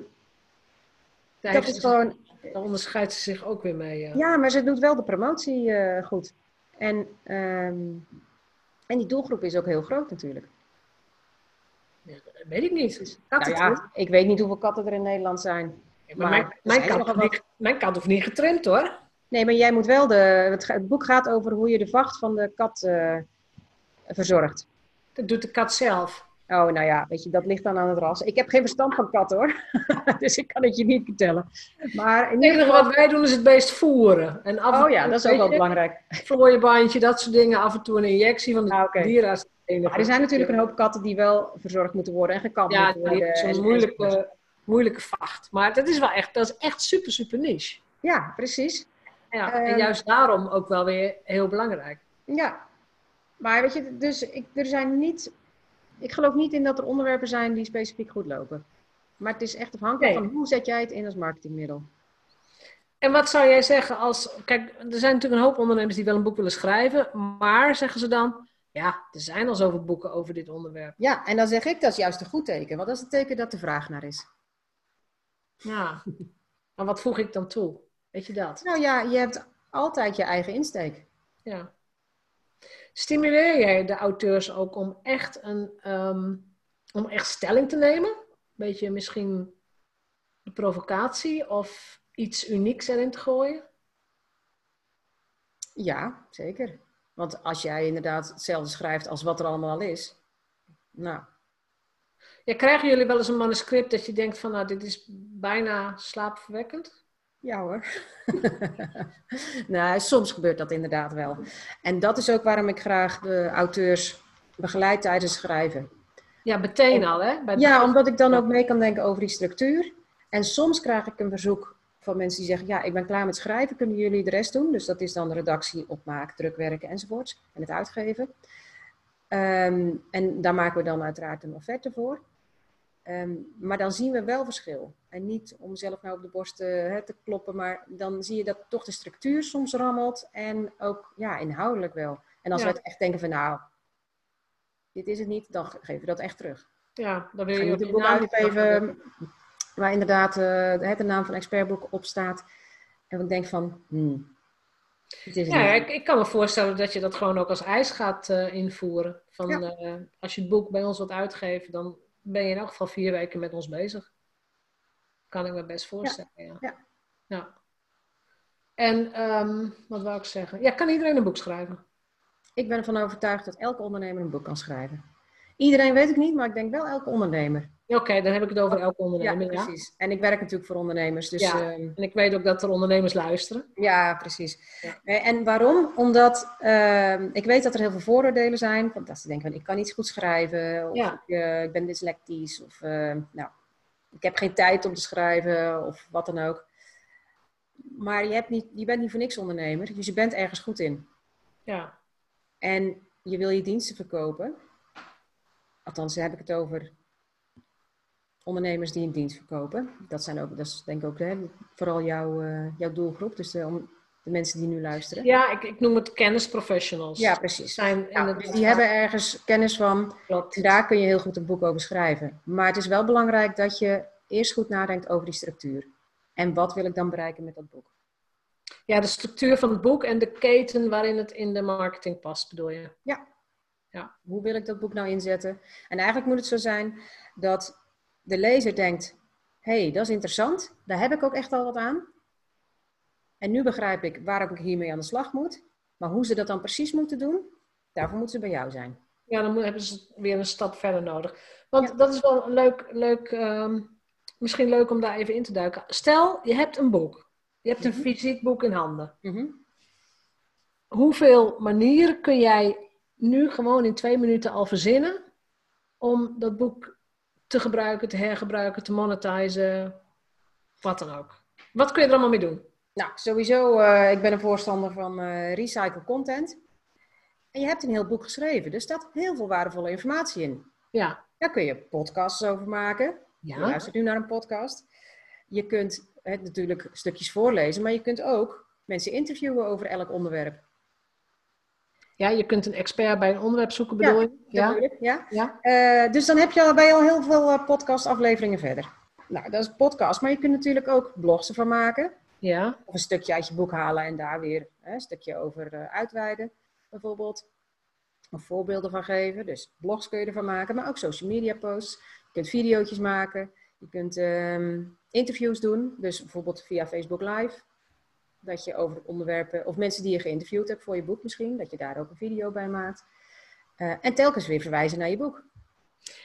Daar dat is ze- gewoon. Daar onderscheidt ze zich ook weer mee. Ja. Ja, maar ze doet wel de promotie eh, goed. En, ehm, en die doelgroep is ook heel groot natuurlijk. Ja, dat weet ik niet. Nou Katten ja, ik weet niet hoeveel katten er in Nederland zijn. maar maar mijn, mijn, zijn kat hoeft niet, mijn kat hoeft niet getrimd hoor. Nee, maar jij moet wel de. Het boek gaat over hoe je de vacht van de kat eh, verzorgt. Dat doet de kat zelf. Oh, nou ja, weet je, dat ligt dan aan het ras. Ik heb geen verstand van katten hoor. dus ik kan het je niet vertellen. Maar in Het ieder enige geval. wat wij doen is het beest voeren. En af en Oh ja, dat is ook wel belangrijk. Vlooienbandje, dat soort dingen. Af en toe een injectie van de Ah. Maar er zijn natuurlijk een hoop katten die wel verzorgd moeten worden en gekamd Ja, moeten worden. en- zo'n moeilijke, moeilijke vacht. Maar dat is wel echt, dat is echt super, super niche. Ja, precies. Ja, Ehm. en juist daarom ook wel weer heel belangrijk. Ja. Maar weet je, dus ik, er zijn niet. Ik geloof niet in dat er onderwerpen zijn die specifiek goed lopen. Maar het is echt afhankelijk Nee. van hoe zet jij het in als marketingmiddel. En wat zou jij zeggen als... Kijk, er zijn natuurlijk een hoop ondernemers die wel een boek willen schrijven. Maar zeggen ze dan... Ja, er zijn al zoveel boeken over dit onderwerp. Ja, en dan zeg ik dat is juist een goed teken, want dat is het teken dat de vraag naar is. Ja. Maar wat voeg ik dan toe? Weet je dat? Nou ja, je hebt altijd je eigen insteek. Ja. Stimuleer jij de auteurs ook om echt, een, ehm, om echt stelling te nemen? Beetje misschien de provocatie of iets unieks erin te gooien? Ja, zeker. Want als jij inderdaad hetzelfde schrijft als wat er allemaal al is. Nou, Ja, krijgen jullie wel eens een manuscript dat je denkt van, nou, dit is bijna slaapverwekkend? Ja hoor. nou, soms gebeurt dat inderdaad wel. En dat is ook waarom ik graag de auteurs begeleid tijdens schrijven. Ja, meteen al, hè? Bij Ja, omdat ik dan ook mee kan denken over die structuur. En soms krijg ik een verzoek van mensen die zeggen: Ja, ik ben klaar met schrijven, kunnen jullie de rest doen? Dus dat is dan de redactie, opmaak, drukwerken enzovoorts. En het uitgeven. Ehm, en daar maken we dan uiteraard een offerte voor. Ehm, maar dan zien we wel verschil. En niet om zelf nou op de borst eh, te kloppen, maar dan zie je dat toch de structuur soms rammelt. En ook ja, inhoudelijk wel. En als Ja. we echt denken van nou, dit is het niet, dan ge- geven we dat echt terug. Ja, dan wil je boek uitgeven waar inderdaad eh, de naam van expertboek op staat. En ik denk van, hmm, is het Ja, niet. ik, ik kan me voorstellen dat je dat gewoon ook als eis gaat eh, invoeren. Van, Ja. als je het boek bij ons wilt uitgeven, dan ben je in elk geval vier weken met ons bezig. Kan ik me best voorstellen, ja. Ja. Ja. En, ehm, wat wou ik zeggen? Ja, kan iedereen een boek schrijven? Ik ben ervan overtuigd dat elke ondernemer een boek kan schrijven. Iedereen weet ik niet, maar ik denk wel elke ondernemer. Oké, dan heb ik het over elke ondernemer. Ja, precies. En ik werk natuurlijk voor ondernemers. Dus Ja. ehm, En ik weet ook dat er ondernemers luisteren. Ja, precies. Ja. Eh, En waarom? Omdat ehm, ik weet dat er heel veel vooroordelen zijn. Want dat ze denken van ik kan niet goed schrijven. Of ik, eh, ik ben dyslectisch. Of eh, nou, ik heb geen tijd om te schrijven. Of wat dan ook. Maar je, hebt niet, je bent niet voor niks ondernemer. Dus je bent ergens goed in. Ja, En je wil je diensten verkopen. Althans, daar heb ik het over ondernemers die een dienst verkopen. Dat zijn ook, dat is denk ik ook hè, vooral jouw, eh, jouw doelgroep. Dus de, om- de mensen die nu luisteren. ja ik, ik noem het kennisprofessionals. Ja, precies. Zijn Ja, dus die hebben ergens kennis van. Klopt. En daar kun je heel goed een boek over schrijven. Maar het is wel belangrijk dat je eerst goed nadenkt over die structuur. En wat wil ik dan bereiken met dat boek? Ja, de structuur van het boek en de keten waarin het in de marketing past, bedoel je? Hoe wil ik dat boek nou inzetten? En eigenlijk moet het zo zijn dat de lezer denkt: hé, hey, dat is interessant. Daar heb ik ook echt al wat aan. En nu begrijp ik waarom ik hiermee aan de slag moet. Maar hoe ze dat dan precies moeten doen, daarvoor moeten ze bij jou zijn. Ja, dan hebben ze weer een stap verder nodig. Want dat is wel een leuk, leuk ehm, misschien leuk om daar even in te duiken. Stel, je hebt een boek. Je hebt een Mhm. fysiek boek in handen. Mhm. Hoeveel manieren kun jij nu gewoon in twee minuten al verzinnen om dat boek te gebruiken, te hergebruiken, te monetizen, wat dan ook? Wat kun je er allemaal mee doen? Nou, sowieso, eh, ik ben een voorstander van eh recycle content. En je hebt een heel boek geschreven, dus staat heel veel waardevolle informatie in. Ja, Daar kun je podcasts over maken. Je ja, luistert nu naar een podcast. Je kunt eh, natuurlijk stukjes voorlezen, maar je kunt ook mensen interviewen over elk onderwerp. Ja, je kunt een expert bij een onderwerp zoeken, bedoel je? Ja, ja. ja, Eh, dus dan heb je al, je al heel veel eh, podcastafleveringen verder. Nou, dat is podcast, maar je kunt natuurlijk ook blogs ervan maken. ja, Of een stukje uit je boek halen en daar weer hè, een stukje over eh, uitweiden, bijvoorbeeld. Of voorbeelden van geven. Dus blogs kun je ervan maken, maar ook social media posts. Je kunt video's maken. Je kunt ehm, interviews doen. Dus bijvoorbeeld via Facebook Live. Dat je over onderwerpen, of mensen die je geïnterviewd hebt voor je boek misschien, dat je daar ook een video bij maakt. Eh, en telkens weer verwijzen naar je boek.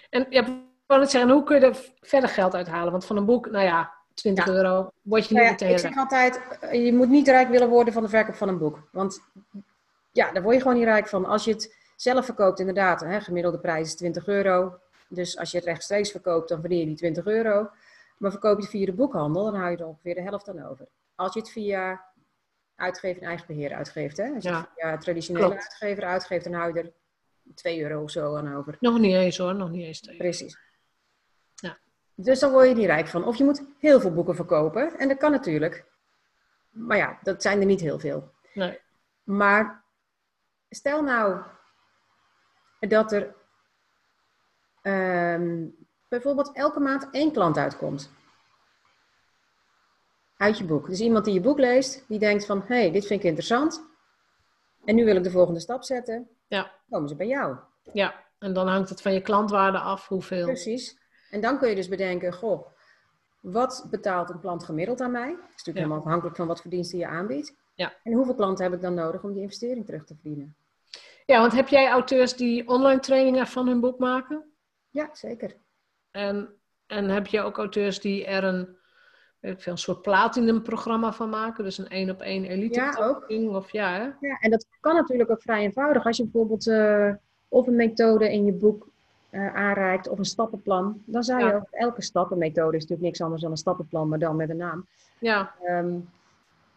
En ja, ik net zeggen, hoe kun je er verder geld uithalen? Want van een boek, nou ja, 20 Ja. euro, word je niet Nou ja, meteen ik zeg altijd, eh, je moet niet rijk willen worden van de verkoop van een boek. Want ja, daar word je gewoon niet rijk van. Als je het zelf verkoopt, inderdaad, hè, gemiddelde prijs is 20 euro. Dus als je het rechtstreeks verkoopt, dan verdien je die 20 euro. Maar verkoop je het via de boekhandel, dan hou je er ongeveer de helft aan over. Als je het via uitgever en eigen beheer uitgeeft. Hè? Als je Ja, traditionele klopt. uitgever uitgeeft, dan hou je er 2 euro of zo aan over. Nog niet eens hoor, nog niet eens. Precies. Ja. Dus dan word je niet rijk van. Of je moet heel veel boeken verkopen. En dat kan natuurlijk. Maar ja, dat zijn er niet heel veel. Nee. Maar stel nou dat er ehm, bijvoorbeeld elke maand één klant uitkomt. Uit je boek. Dus iemand die je boek leest, die denkt van, hé, hey, dit vind ik interessant. En nu wil ik de volgende stap zetten. Ja. Komen ze bij jou. Ja, en dan hangt het van je klantwaarde af hoeveel. Precies. En dan kun je dus bedenken, goh, wat betaalt een klant gemiddeld aan mij? Dat is natuurlijk Ja. helemaal afhankelijk van wat voor diensten je aanbiedt. Ja. En hoeveel klanten heb ik dan nodig om die investering terug te verdienen? Ja, want heb jij auteurs die online trainingen van hun boek maken? Ja, zeker. En, en heb je ook auteurs die er een, ik veel, een soort platinum programma van maken? Dus een één op één elite Ja, Of ja, hè? Ja, en dat kan natuurlijk ook vrij eenvoudig. Als je bijvoorbeeld eh, of een methode in je boek eh, aanreikt of een stappenplan, dan zou je Ja. elke stap, een methode is natuurlijk niks anders dan een stappenplan, maar dan met een naam. Ja, Ehm,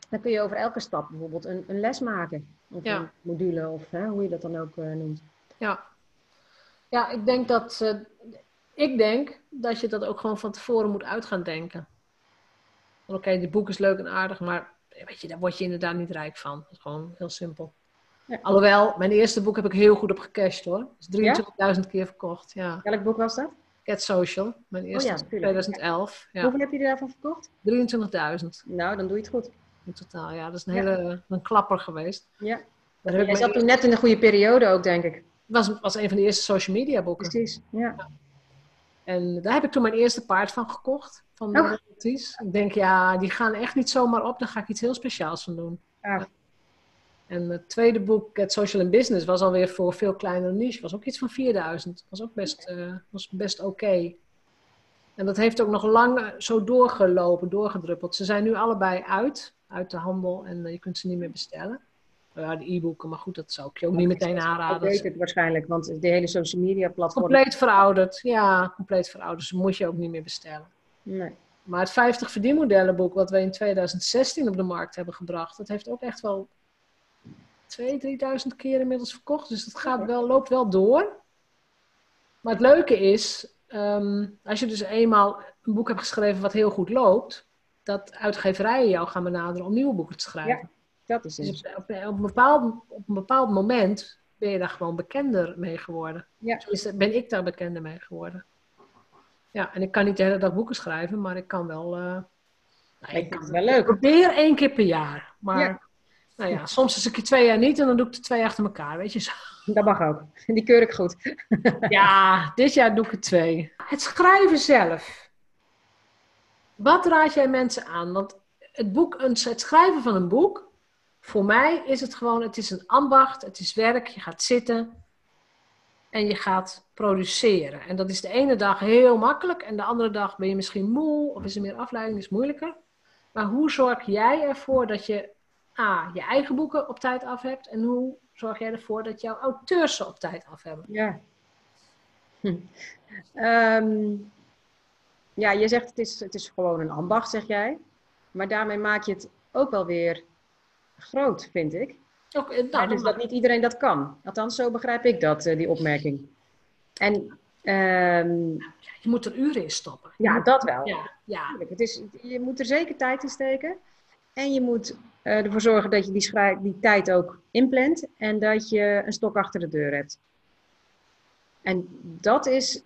dan kun je over elke stap bijvoorbeeld een, een les maken. Of Ja. een module, of hè, hoe je dat dan ook eh, noemt. ja. Ja, ik denk dat, ik denk dat je dat ook gewoon van tevoren moet uit gaan denken. Oké, dit boek is leuk en aardig, maar weet je, daar word je inderdaad niet rijk van. Dat is gewoon heel simpel. Ja. Alhoewel, mijn eerste boek heb ik heel goed op gecashed hoor. Dus 23.000 keer verkocht, ja. Welk boek was dat? Get Social, mijn eerste ja, in tuurlijk. 2011. Ja. Hoeveel heb je daarvan verkocht? 23.000 Nou, dan doe je het goed. in totaal. Ja, dat is een Ja. hele een klapper geweest. Ja. Daar heb Jij zat toen net in de goede periode ook, denk ik. was, was een van de eerste social media boeken. Precies. Ja. En daar heb ik toen mijn eerste paard van gekocht. Van de Oh. Ik denk, ja, die gaan echt niet zomaar op. Daar ga ik iets heel speciaals van doen. Ah. En het tweede boek, Get Social and Business, was alweer voor veel kleinere niche. Was ook iets van 4000. Was ook best, eh, was best oké. En dat heeft ook nog lang zo doorgelopen, doorgedruppeld. Ze zijn nu allebei uit, uit de handel en je kunt ze niet meer bestellen. Ja, de e-boeken, maar goed, dat zou ik je ook niet meteen aanraden. Dat weet het waarschijnlijk, want de hele social media platform... Compleet verouderd, ja, compleet verouderd. Dus moet je ook niet meer bestellen. Nee. Maar het 50 verdienmodellenboek wat we in 2016 op de markt hebben gebracht, dat heeft ook echt wel 2.000, 3.000 keer inmiddels verkocht. Dus dat gaat wel, loopt wel door. Maar het leuke is, ehm, als je dus eenmaal een boek hebt geschreven wat heel goed loopt, dat uitgeverijen jou gaan benaderen om nieuwe boeken te schrijven. Ja, dat is Dus op, een bepaald, op een bepaald moment ben je daar gewoon bekender mee geworden. Ja. Tenminste, ben ik daar bekender mee geworden. Ja, en ik kan niet de hele dag boeken schrijven, maar ik kan wel... nou, Ik het wel leuk. probeer één keer per jaar. Maar Ja. nou ja, soms is ik er twee jaar niet en dan doe ik er twee achter elkaar, weet je zo. Dat mag ook. Die keur ik goed. Ja, dit jaar doe ik er twee. Het schrijven zelf. Wat raad jij mensen aan? Want het, boek, het schrijven van een boek, voor mij is het gewoon, het is een ambacht, het is werk, je gaat zitten en je gaat produceren. En dat is de ene dag heel makkelijk en de andere dag ben je misschien moe of is er meer afleiding, is moeilijker. Maar hoe zorg jij ervoor dat je A, je eigen boeken op tijd af hebt en hoe zorg jij ervoor dat jouw auteurs ze op tijd af hebben? Ja. Hm. Ehm, ja, je zegt het is, het is gewoon een ambacht, zeg jij. Maar daarmee maak je het ook wel weer groot, vind ik. Ook, eh, nou, dus dat niet iedereen dat kan. Althans, zo begrijp ik dat, eh, die opmerking. En ehm, Je moet er uren in stoppen. Je ja, moet- dat wel. ja, ja. Het is, je moet er zeker tijd in steken. En je moet eh, ervoor zorgen dat je die, schrij- die tijd ook inplant. En dat je een stok achter de deur hebt. En dat is...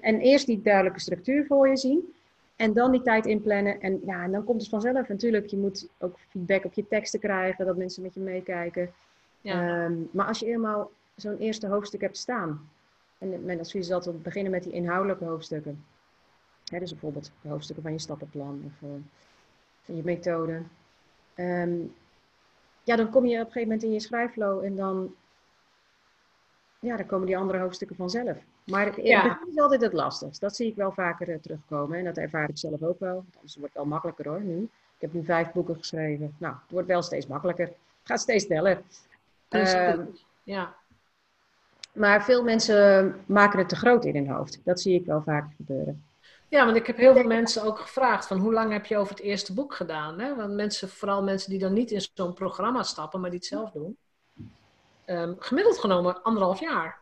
en eerst die duidelijke structuur voor je zien. En dan die tijd inplannen. En, ja, en dan komt het vanzelf. Natuurlijk, je moet ook feedback op je teksten krijgen. Dat mensen met je meekijken. ja. Ehm, maar als je eenmaal zo'n eerste hoofdstuk hebt staan. En mijn advies is altijd beginnen met die inhoudelijke hoofdstukken. Hè, dus bijvoorbeeld de hoofdstukken van je stappenplan of eh, van je methode. Ehm, ja, dan kom je op een gegeven moment in je schrijfflow en dan, ja, dan komen die andere hoofdstukken vanzelf. Maar het Ja. is altijd het lastigst. Dat zie ik wel vaker eh, terugkomen en dat ervaar ik zelf ook wel. Anders wordt het wel makkelijker hoor, nu. Ik heb nu vijf boeken geschreven. Nou, het wordt wel steeds makkelijker. Het gaat steeds sneller. Ehm, ja. maar veel mensen maken het te groot in hun hoofd. Dat zie ik wel vaker gebeuren. ja, want ik heb heel veel mensen ook gevraagd van hoe lang heb je over het eerste boek gedaan? Hè? Want mensen, vooral mensen die dan niet in zo'n programma stappen, maar die het zelf doen. Ehm, gemiddeld genomen anderhalf jaar.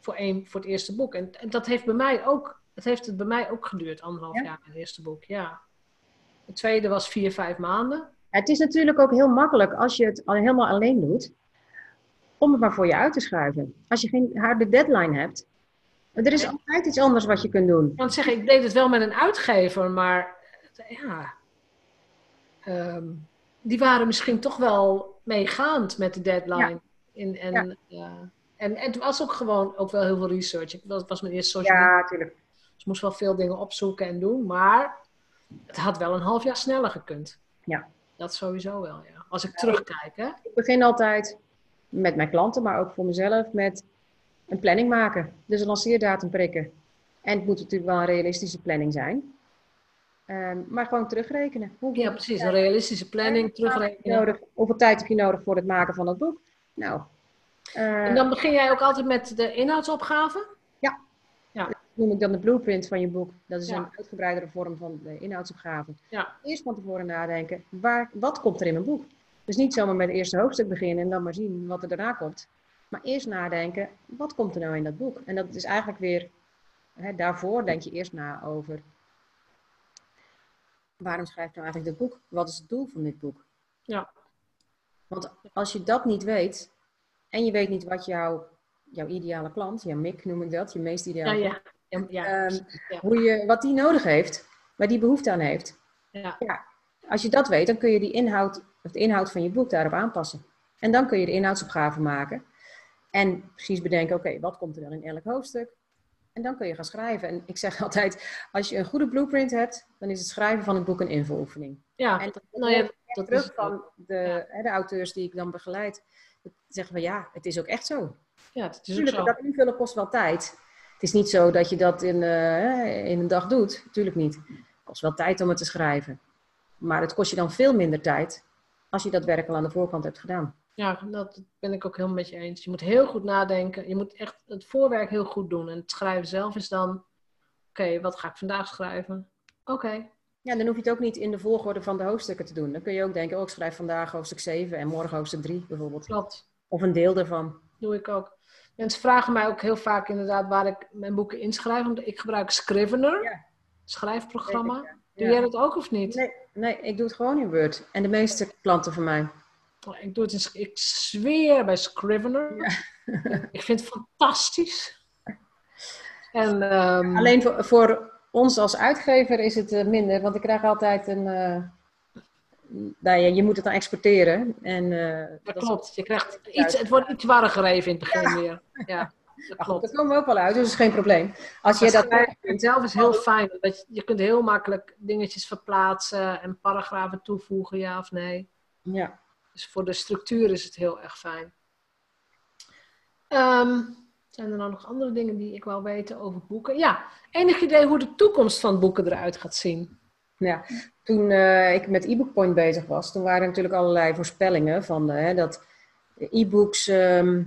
Voor, één, voor het eerste boek. En, en dat heeft bij mij ook, het heeft het bij mij ook geduurd, anderhalf Ja? jaar, het eerste boek. Ja. Het tweede was vier, vijf maanden. Het is natuurlijk ook heel makkelijk als je het al helemaal alleen doet, om het maar voor je uit te schuiven. Als je geen harde deadline hebt. Er is altijd iets anders wat je kunt doen. Want zeggen, ik deed het wel met een uitgever, maar ja, ehm, die waren misschien toch wel meegaand met de deadline. In, en, Ja. En, en het was ook gewoon ook wel heel veel research. Ik was, mijn eerste social media, Ja, natuurlijk. dus ik moest wel veel dingen opzoeken en doen, maar het had wel een half jaar sneller gekund. Ja. Dat sowieso wel, ja. Als ik terugkijk, hè. Ik begin altijd met mijn klanten, maar ook voor mezelf, met een planning maken. Dus een lanceerdatum prikken. En het moet natuurlijk wel een realistische planning zijn. Ehm, maar gewoon terugrekenen. Hoeveel Ja, precies. Een realistische planning, terugrekenen. nodig, hoeveel tijd heb je nodig voor het maken van het boek? Nou, eh, En dan begin jij ook altijd met de inhoudsopgave? noem ik dan de blueprint van je boek. Dat is Ja. een uitgebreidere vorm van de inhoudsopgave. Ja. Eerst van tevoren nadenken, waar, wat komt er in mijn boek? Dus niet zomaar met het eerste hoofdstuk beginnen en dan maar zien wat er daarna komt. Maar eerst nadenken, wat komt er nou in dat boek? En dat is eigenlijk weer, hè, daarvoor denk je eerst na over, waarom schrijf je nou eigenlijk dit boek? Wat is het doel van dit boek? Ja. Want als je dat niet weet, en je weet niet wat jouw, jouw ideale klant, jouw MIC noem ik dat, je meest ideale ja. Ja, ja, Ehm, ja. hoe je, wat die nodig heeft, waar die behoefte aan heeft. ja. Als je dat weet, dan kun je die inhoud, of de inhoud van je boek daarop aanpassen. En dan kun je de inhoudsopgave maken. En precies bedenken, oké, wat komt er dan in elk hoofdstuk? En dan kun je gaan schrijven. En ik zeg altijd, als je een goede blueprint hebt, dan is het schrijven van het boek een invuloefening. Ja, En dat nou ja, ik dat terug is van de, hè, de auteurs die ik dan begeleid. Zeggen van ja, het is ook echt zo. Ja, het is ook Natuurlijk, zo. dat invullen kost wel tijd. Het is niet zo dat je dat in, eh, in een dag doet. Natuurlijk niet. Het kost wel tijd om het te schrijven. Maar het kost je dan veel minder tijd als je dat werk al aan de voorkant hebt gedaan. Ja, dat ben ik ook helemaal met je eens. Je moet heel goed nadenken. Je moet echt het voorwerk heel goed doen. En het schrijven zelf is dan... Oké, wat ga ik vandaag schrijven? Oké. Ja, dan hoef je het ook niet in de volgorde van de hoofdstukken te doen. Dan kun je ook denken, oh, ik schrijf vandaag hoofdstuk 7 en morgen hoofdstuk 3 bijvoorbeeld. Klopt. Of een deel daarvan. Doe ik ook. Mensen vragen mij ook heel vaak inderdaad waar ik mijn boeken inschrijf. Want ik gebruik Scrivener, Ja. schrijfprogramma. Weet ik, ja. Doe jij dat ook of niet? Nee, nee, ik doe het gewoon in Word. En de meeste klanten van mij. Oh, Ik doe het in, ik zweer bij Scrivener. ik vind het fantastisch. En ehm, Alleen voor, voor ons als uitgever is het eh, minder, want ik krijg altijd een. eh nou ja, je moet het dan exporteren. En, eh, dat dat- klopt. Je krijgt iets, het wordt iets warriger even in het begin weer. Ja, dat klopt. dat komen we ook wel uit, dus dat is geen probleem. Als je dat. zelf is heel fijn. Dat je, je kunt heel makkelijk dingetjes verplaatsen en paragrafen toevoegen, ja of nee. Ja. Dus voor de structuur is het heel erg fijn. Ehm, zijn er nou nog andere dingen die ik wil weten over boeken? Ja, enig idee hoe de toekomst van boeken eruit gaat zien? Ja, toen eh, ik met e-book point bezig was, toen waren er natuurlijk allerlei voorspellingen van eh, dat e-books ehm,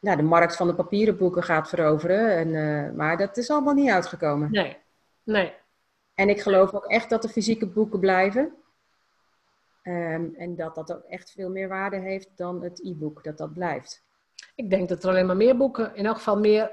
nou, de markt van de papieren boeken gaat veroveren. En, eh, maar dat is allemaal niet uitgekomen. Nee, nee. En ik geloof ook echt dat de fysieke boeken blijven. Ehm, en dat dat ook echt veel meer waarde heeft dan het e-book, dat dat blijft. Ik denk dat er alleen maar meer boeken, in elk geval meer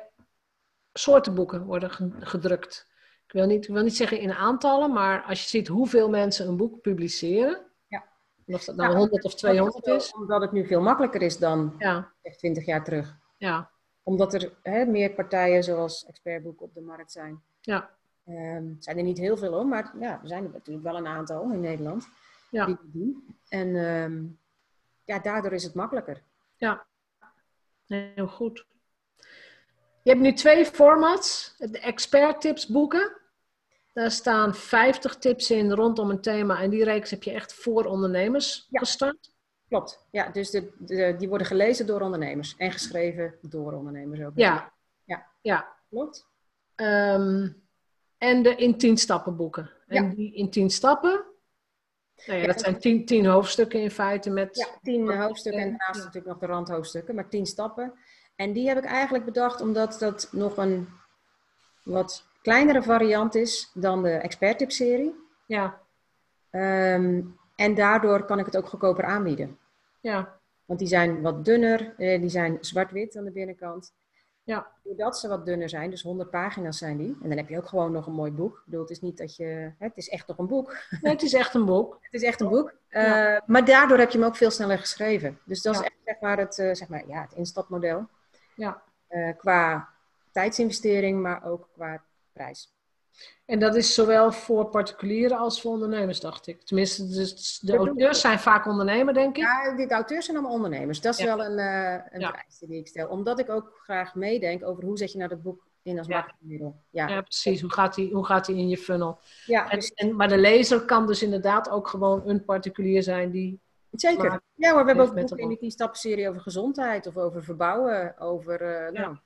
soorten boeken worden ge- gedrukt. Ik wil, niet, ik wil niet zeggen in aantallen, maar als je ziet hoeveel mensen een boek publiceren, Ja. en of dat nou Ja, 100 of 200 is, Omdat het nu veel makkelijker is dan ja, echt 20 jaar terug. ja, Omdat er hè, meer partijen zoals expertboeken op de markt zijn. ja, Ehm, zijn er niet heel veel hoor, maar ja, er zijn er natuurlijk wel een aantal in Nederland ja, die doen. En ehm, ja, daardoor is het makkelijker. ja. Heel goed. Je hebt nu twee formats. De expert tips boeken. Daar staan 50 tips in rondom een thema. En die reeks heb je echt voor ondernemers Ja. gestart. Klopt. Ja, dus de, de, die worden gelezen door ondernemers en geschreven door ondernemers ook. Ja. Ja. Ja. Klopt. Ehm, en de in 10 stappen boeken. En Ja. die in 10 stappen. Nou ja, dat zijn 10 10 hoofdstukken in feite met. Ja, tien hoofdstukken en ja. daarnaast natuurlijk nog de randhoofdstukken, maar tien stappen. En die heb ik eigenlijk bedacht omdat dat nog een wat kleinere variant is dan de expert serie. Ja. Ehm, en daardoor kan ik het ook goedkoper aanbieden. Ja. Want die zijn wat dunner, eh, die zijn zwart-wit aan de binnenkant. Ja. Doordat ze wat dunner zijn, dus 100 pagina's zijn die. En dan heb je ook gewoon nog een mooi boek. Ik bedoel, het is niet dat je... Het is echt nog een boek. Nee, het is echt een boek. Het is echt een boek. Ja. Eh, maar daardoor heb je hem ook veel sneller geschreven. Dus dat Ja. is echt zeg maar, het, eh, zeg maar, ja, het instapmodel. Ja. Eh, qua tijdsinvestering, maar ook qua prijs. En dat is zowel voor particulieren als voor ondernemers, dacht ik. Tenminste, dus de auteurs zijn vaak ondernemer, denk ik. Ja, de auteurs zijn allemaal ondernemers. Dat is Ja. wel een, eh een Ja. die ik stel. Omdat ik ook graag meedenk over hoe zet je nou dat boek in als Ja. marketingmiddel. Ja, Ja, precies. Hoe gaat die, hoe gaat die in je funnel? ja En, en, maar de lezer kan dus inderdaad ook gewoon een particulier zijn die. zeker. maar- ja hoor, we hebben ook boeken de in die 10 stappen serie over gezondheid of over verbouwen, over eh, nou,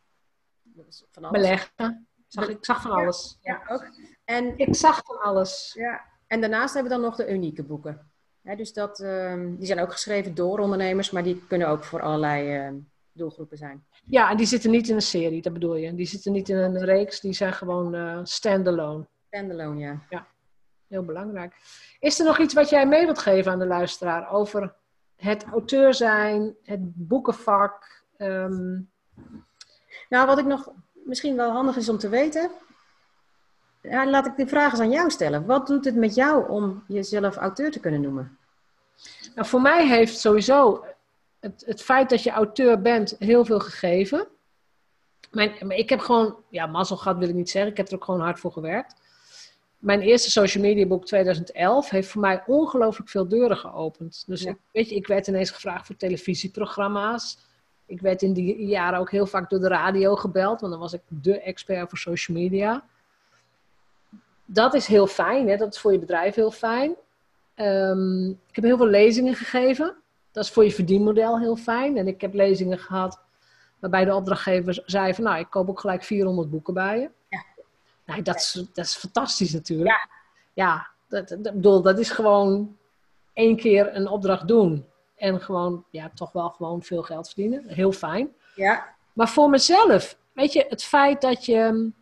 van alles. beleggen. Zag, ik zag van alles. Ja, ook. En Ik zag van alles. Ja, en daarnaast hebben we dan nog de unieke boeken. Hè, dus dat, ehm, die zijn ook geschreven door ondernemers, maar die kunnen ook voor allerlei ehm, doelgroepen zijn. Ja, en die zitten niet in een serie, dat bedoel je. Die zitten niet in een reeks, die zijn gewoon eh standalone. Standalone, ja. Heel belangrijk. Is er nog iets wat jij mee wilt geven aan de luisteraar over het auteur zijn, het boekenvak? ehm, Nou, wat ik nog misschien wel handig is om te weten. Ja, laat ik de vraag eens aan jou stellen. Wat doet het met jou om jezelf auteur te kunnen noemen? Nou, voor mij heeft sowieso het, het feit dat je auteur bent heel veel gegeven. Mijn, ik heb gewoon, ja, mazzel gehad wil ik niet zeggen, ik heb er ook gewoon hard voor gewerkt. Mijn eerste social media boek 2011 heeft voor mij ongelooflijk veel deuren geopend. Dus Ja. ik, weet je, ik werd ineens gevraagd voor televisieprogramma's. Ik werd in die jaren ook heel vaak door de radio gebeld, want dan was ik de expert voor social media. Dat is heel fijn, hè? dat is voor je bedrijf heel fijn. Ehm, ik heb heel veel lezingen gegeven. Dat is voor je verdienmodel heel fijn. En ik heb lezingen gehad Waarbij de opdrachtgever zei van, nou, ik koop ook gelijk 400 boeken bij je. Ja. Nou, dat, is, dat is fantastisch natuurlijk. Ja. Ja, dat, dat, bedoel, dat is gewoon één keer een opdracht doen. En gewoon, ja, toch wel gewoon veel geld verdienen. Heel fijn. Ja, Maar voor mezelf, weet je, het feit dat je mm,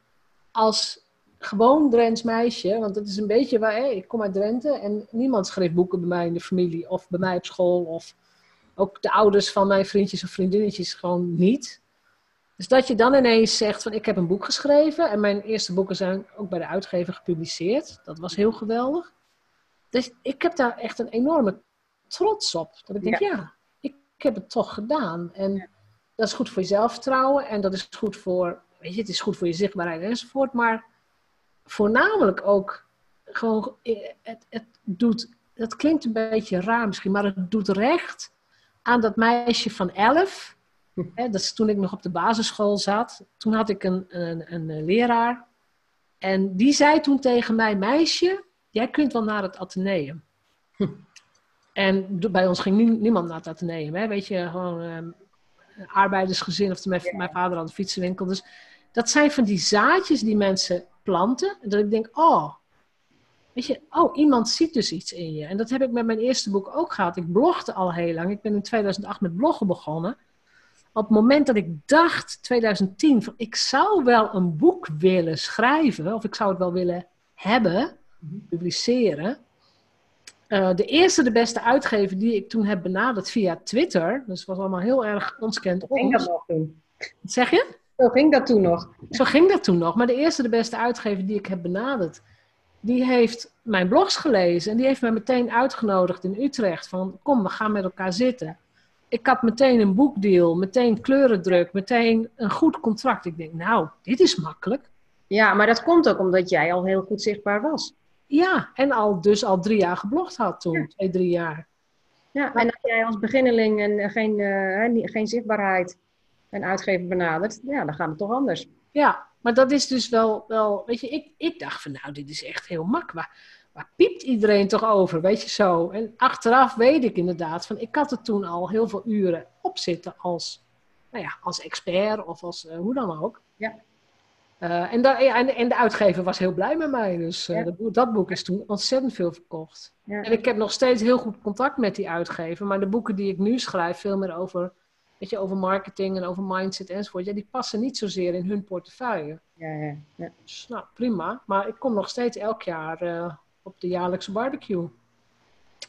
als gewoon Drents meisje, want dat is een beetje waar, ik kom uit Drenthe en niemand schreef boeken bij mij in de familie of bij mij op school of ook de ouders van mijn vriendjes of vriendinnetjes gewoon niet. Dus dat je dan ineens zegt van ik heb een boek geschreven en mijn eerste boeken zijn ook bij de uitgever gepubliceerd. Dat was heel geweldig. Dus ik heb daar echt een enorme trots op. Dat ik denk, ja, ik, ik heb het toch gedaan. En dat is goed voor je zelfvertrouwen en dat is goed voor, weet je, het is goed voor je zichtbaarheid enzovoort. Maar voornamelijk ook gewoon, eh, het, het doet, dat klinkt een beetje raar misschien, maar het doet recht aan dat meisje van 11. Hè, dat is toen ik nog op de basisschool zat. Toen had ik een, een, een eh, leraar. En die zei toen tegen mij, meisje, jij kunt wel naar het ateneum. En bij ons ging nie- niemand naar het ateneum. Hè? Weet je, gewoon ehm, een arbeidersgezin. Of mijn, mijn vader had een fietsenwinkel. Dus dat zijn van die zaadjes die mensen planten. Dat ik denk, oh, weet je, oh, iemand ziet dus iets in je. En dat heb ik met mijn eerste boek ook gehad. Ik blogde al heel lang. Ik ben in 2008 met bloggen begonnen. Op het moment dat ik dacht, 2010, van ik zou wel een boek willen schrijven, of ik zou het wel willen hebben, publiceren. Eh, de eerste, de beste uitgever die ik toen heb benaderd via Twitter, dus het was allemaal heel erg ons kent ging dat nog toen. Wat zeg je? Zo ging dat toen nog. Zo ging dat toen nog. Maar de eerste, de beste uitgever die ik heb benaderd, die heeft mijn blogs gelezen. En die heeft mij meteen uitgenodigd in Utrecht. Van kom, we gaan met elkaar zitten. Ik had meteen een boekdeal, meteen kleurendruk, meteen een goed contract. Ik denk, nou, dit is makkelijk. Ja, maar dat komt ook omdat jij al heel goed zichtbaar was. Ja, en al, dus al drie jaar geblogd had toen. Twee, drie jaar. Ja, en als jij als beginneling en eh, geen, eh, geen zichtbaarheid een uitgever benadert, ja, dan gaat het toch anders. Ja, maar dat is dus wel, wel weet je, ik, ik dacht van nou, dit is echt heel mak. Waar, waar piept iedereen toch over, weet je zo? En achteraf weet ik inderdaad van, ik had er toen al heel veel uren op zitten als, nou ja, als expert of als eh, hoe dan ook. Ja. Eh, en, ja, en, en de uitgever was heel blij met mij, dus eh, Ja. dat, boek- dat boek is toen ontzettend veel verkocht. Ja. En ik heb nog steeds heel goed contact met die uitgever, maar de boeken die ik nu schrijf, veel meer over, weet je, over marketing en over mindset enzovoort, ja, die passen niet zozeer in hun portefeuille. Ja, ja. Dus nou, prima. Maar ik kom nog steeds elk jaar eh, op de jaarlijkse barbecue.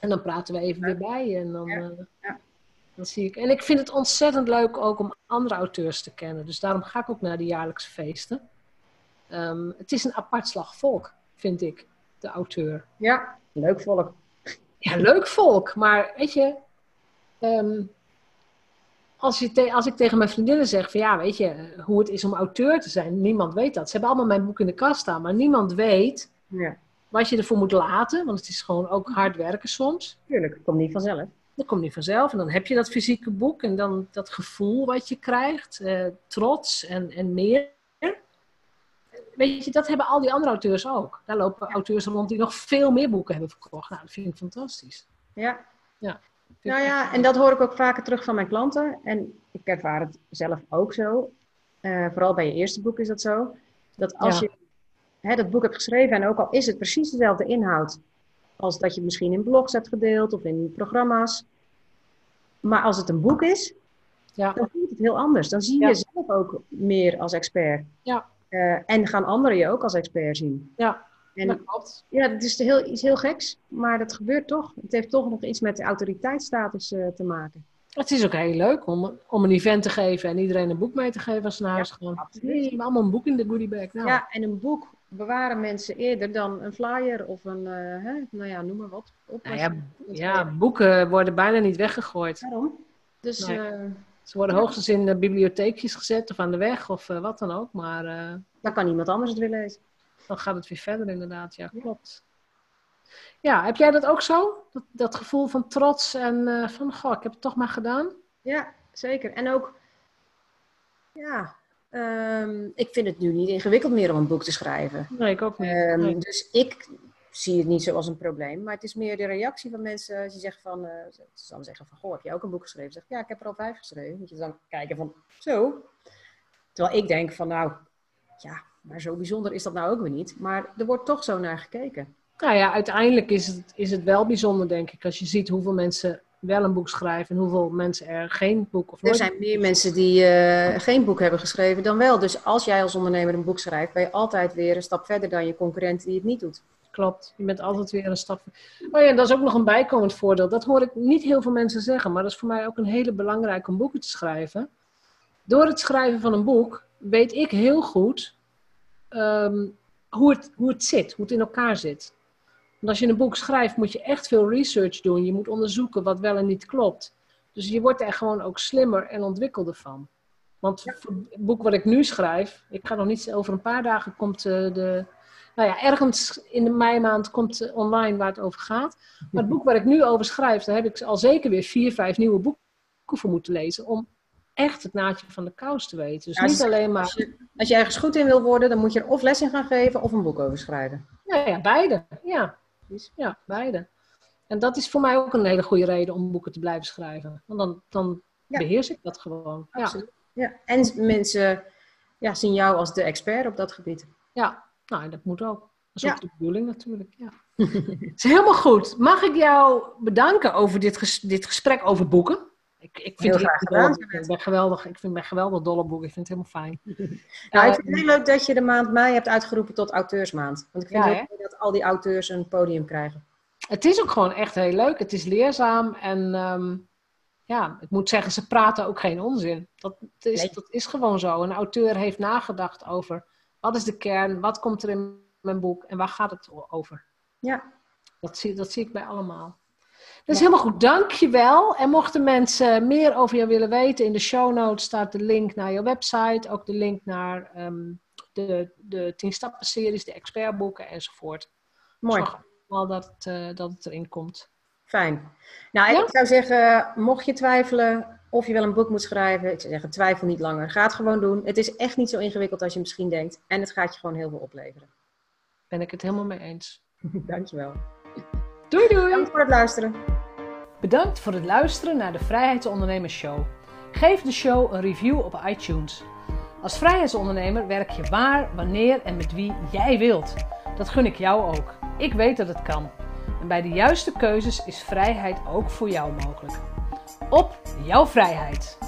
En dan praten we even weer bij en dan, dan zie ik. En ik vind het ontzettend leuk ook om andere auteurs te kennen. Dus daarom ga ik ook naar de jaarlijkse feesten. Ehm, het is een apart slag volk, vind ik, de auteur. ja, leuk volk. Ja, leuk volk, maar weet je, ehm, als, je te- als ik tegen mijn vriendinnen zeg van ja, weet je, eh, hoe het is om auteur te zijn, niemand weet dat. Ze hebben allemaal mijn boek in de kast staan, maar niemand weet Ja, wat je ervoor moet laten, want het is gewoon ook hard werken soms. tuurlijk, het komt niet vanzelf. Dat komt niet vanzelf en dan heb je dat fysieke boek en dan dat gevoel wat je krijgt, eh, trots en, en meer. Weet je, dat hebben al die andere auteurs ook. Daar lopen auteurs rond die nog veel meer boeken hebben verkocht. Nou, dat vind ik fantastisch. Ja. Ja. Nou ja, en dat hoor ik ook vaker terug van mijn klanten. En ik ervaar het zelf ook zo. Eh, vooral bij je eerste boek is dat zo. Dat als Ja. je hè, dat boek hebt geschreven en ook al is het precies dezelfde inhoud als dat je misschien in blogs hebt gedeeld of in programma's. Maar als het een boek is, Ja. dan voelt het heel anders. Dan zie je Ja. jezelf ook meer als expert. Ja. Eh, en gaan anderen je ook als expert zien. Ja, En dat klopt. ja, het is heel, iets heel geks, maar dat gebeurt toch. Het heeft toch nog iets met de autoriteitsstatus eh, te maken. Het is ook heel leuk om, om een event te geven en iedereen een boek mee te geven als ze naar huis gaan. absoluut. Nee, maar allemaal een boek in de goodiebag. Nou, Ja, en een boek bewaren mensen eerder dan een flyer of een, eh, hè, nou ja, noem maar wat. Op nou ja, ja, boeken worden bijna niet weggegooid. Daarom. Dus Nee. eh, Ze worden hoogstens in de bibliotheekjes gezet of aan de weg of eh, wat dan ook. Maar eh, dan kan iemand anders het weer lezen. dan gaat het weer verder inderdaad. Ja, klopt. Ja, heb jij dat ook zo? Dat, dat gevoel van trots en eh, van, goh, ik heb het toch maar gedaan? Ja, zeker. En ook, ja, ehm, ik vind het nu niet ingewikkeld meer om een boek te schrijven. Nee, ik ook niet. Ehm, Nee. Dus ik zie het niet zo als een probleem. Maar het is meer de reactie van mensen. Als je zegt van, uh, ze dan zeggen van, goh, heb je ook een boek geschreven? Zeg, ja, ik heb er al vijf geschreven. Moet je dan kijken van, zo. Terwijl ik denk van, nou, ja, maar zo bijzonder is dat nou ook weer niet. Maar er wordt toch zo naar gekeken. Nou ja, uiteindelijk is het, is het wel bijzonder, denk ik. Als je ziet hoeveel mensen wel een boek schrijven en hoeveel mensen er geen boek of Er zijn meer mensen die uh, geen boek hebben geschreven dan wel. Dus als jij als ondernemer een boek schrijft, ben je altijd weer een stap verder dan je concurrent die het niet doet. Klopt, je bent altijd weer een stap. Oh ja, dat is ook nog een bijkomend voordeel. Dat hoor ik niet heel veel mensen zeggen, maar dat is voor mij ook een hele belangrijke om boeken te schrijven. Door het schrijven van een boek weet ik heel goed ehm, hoe, het, hoe het zit, hoe het in elkaar zit. Want als je een boek schrijft, moet je echt veel research doen. Je moet onderzoeken wat wel en niet klopt. Dus je wordt er gewoon ook slimmer en ontwikkelder van. Want het boek wat ik nu schrijf, ik ga nog niet, over een paar dagen komt uh, de, nou ja, ergens in de meimaand komt uh, online waar het over gaat. Maar het boek waar ik nu over schrijf, daar heb ik al zeker weer vier, vijf nieuwe boeken voor moeten lezen. Om echt het naadje van de kous te weten. Dus niet alleen maar... Als je, als je ergens goed in wil worden, dan moet je er of les in gaan geven of een boek over schrijven. Ja, ja beide. Ja, ja, beide. En dat is voor mij ook een hele goede reden om boeken te blijven schrijven. Want dan, dan beheers ik dat gewoon. Absoluut. Ja. En mensen ja, zien jou als de expert op dat gebied. Ja, nou, dat moet ook. Dat is ook de bedoeling natuurlijk. Ja. is helemaal goed. Mag ik jou bedanken over dit, dit gesprek over boeken? Ik, ik vind het gedaan. Ik ben geweldig. Ik vind ben geweldig dolle boeken. Ik vind het helemaal fijn. nou, ik vind het heel leuk dat je de maand mei hebt uitgeroepen tot auteursmaand. Want ik vind het leuk dat al die auteurs een podium krijgen. Het is ook gewoon echt heel leuk. Het is leerzaam en ehm, ja, ik moet zeggen, ze praten ook geen onzin. Dat is, dat is gewoon zo. Een auteur heeft nagedacht over wat is de kern, wat komt er in mijn boek en waar gaat het over. Ja. Dat zie, dat zie ik bij allemaal. Dat is helemaal goed, dankjewel. En mochten mensen meer over jou willen weten, in de show notes staat de link naar je website, ook de link naar um, de, de 10 stappen series, de expertboeken enzovoort. Mooi. Zorg wel dat uh, dat het erin komt. Fijn. Nou, ja? ik zou zeggen, mocht je twijfelen of je wel een boek moet schrijven, ik zou zeggen, twijfel niet langer. Ga het gewoon doen. Het is echt niet zo ingewikkeld als je misschien denkt. En het gaat je gewoon heel veel opleveren. Ben ik het helemaal mee eens. Dankjewel. Doei doei! Bedankt voor het luisteren. Bedankt voor het luisteren naar de Vrijheidsondernemers Show. Geef de show een review op iTunes. Als vrijheidsondernemer werk je waar, wanneer en met wie jij wilt. Dat gun ik jou ook. Ik weet dat het kan. En bij de juiste keuzes is vrijheid ook voor jou mogelijk. Op jouw vrijheid!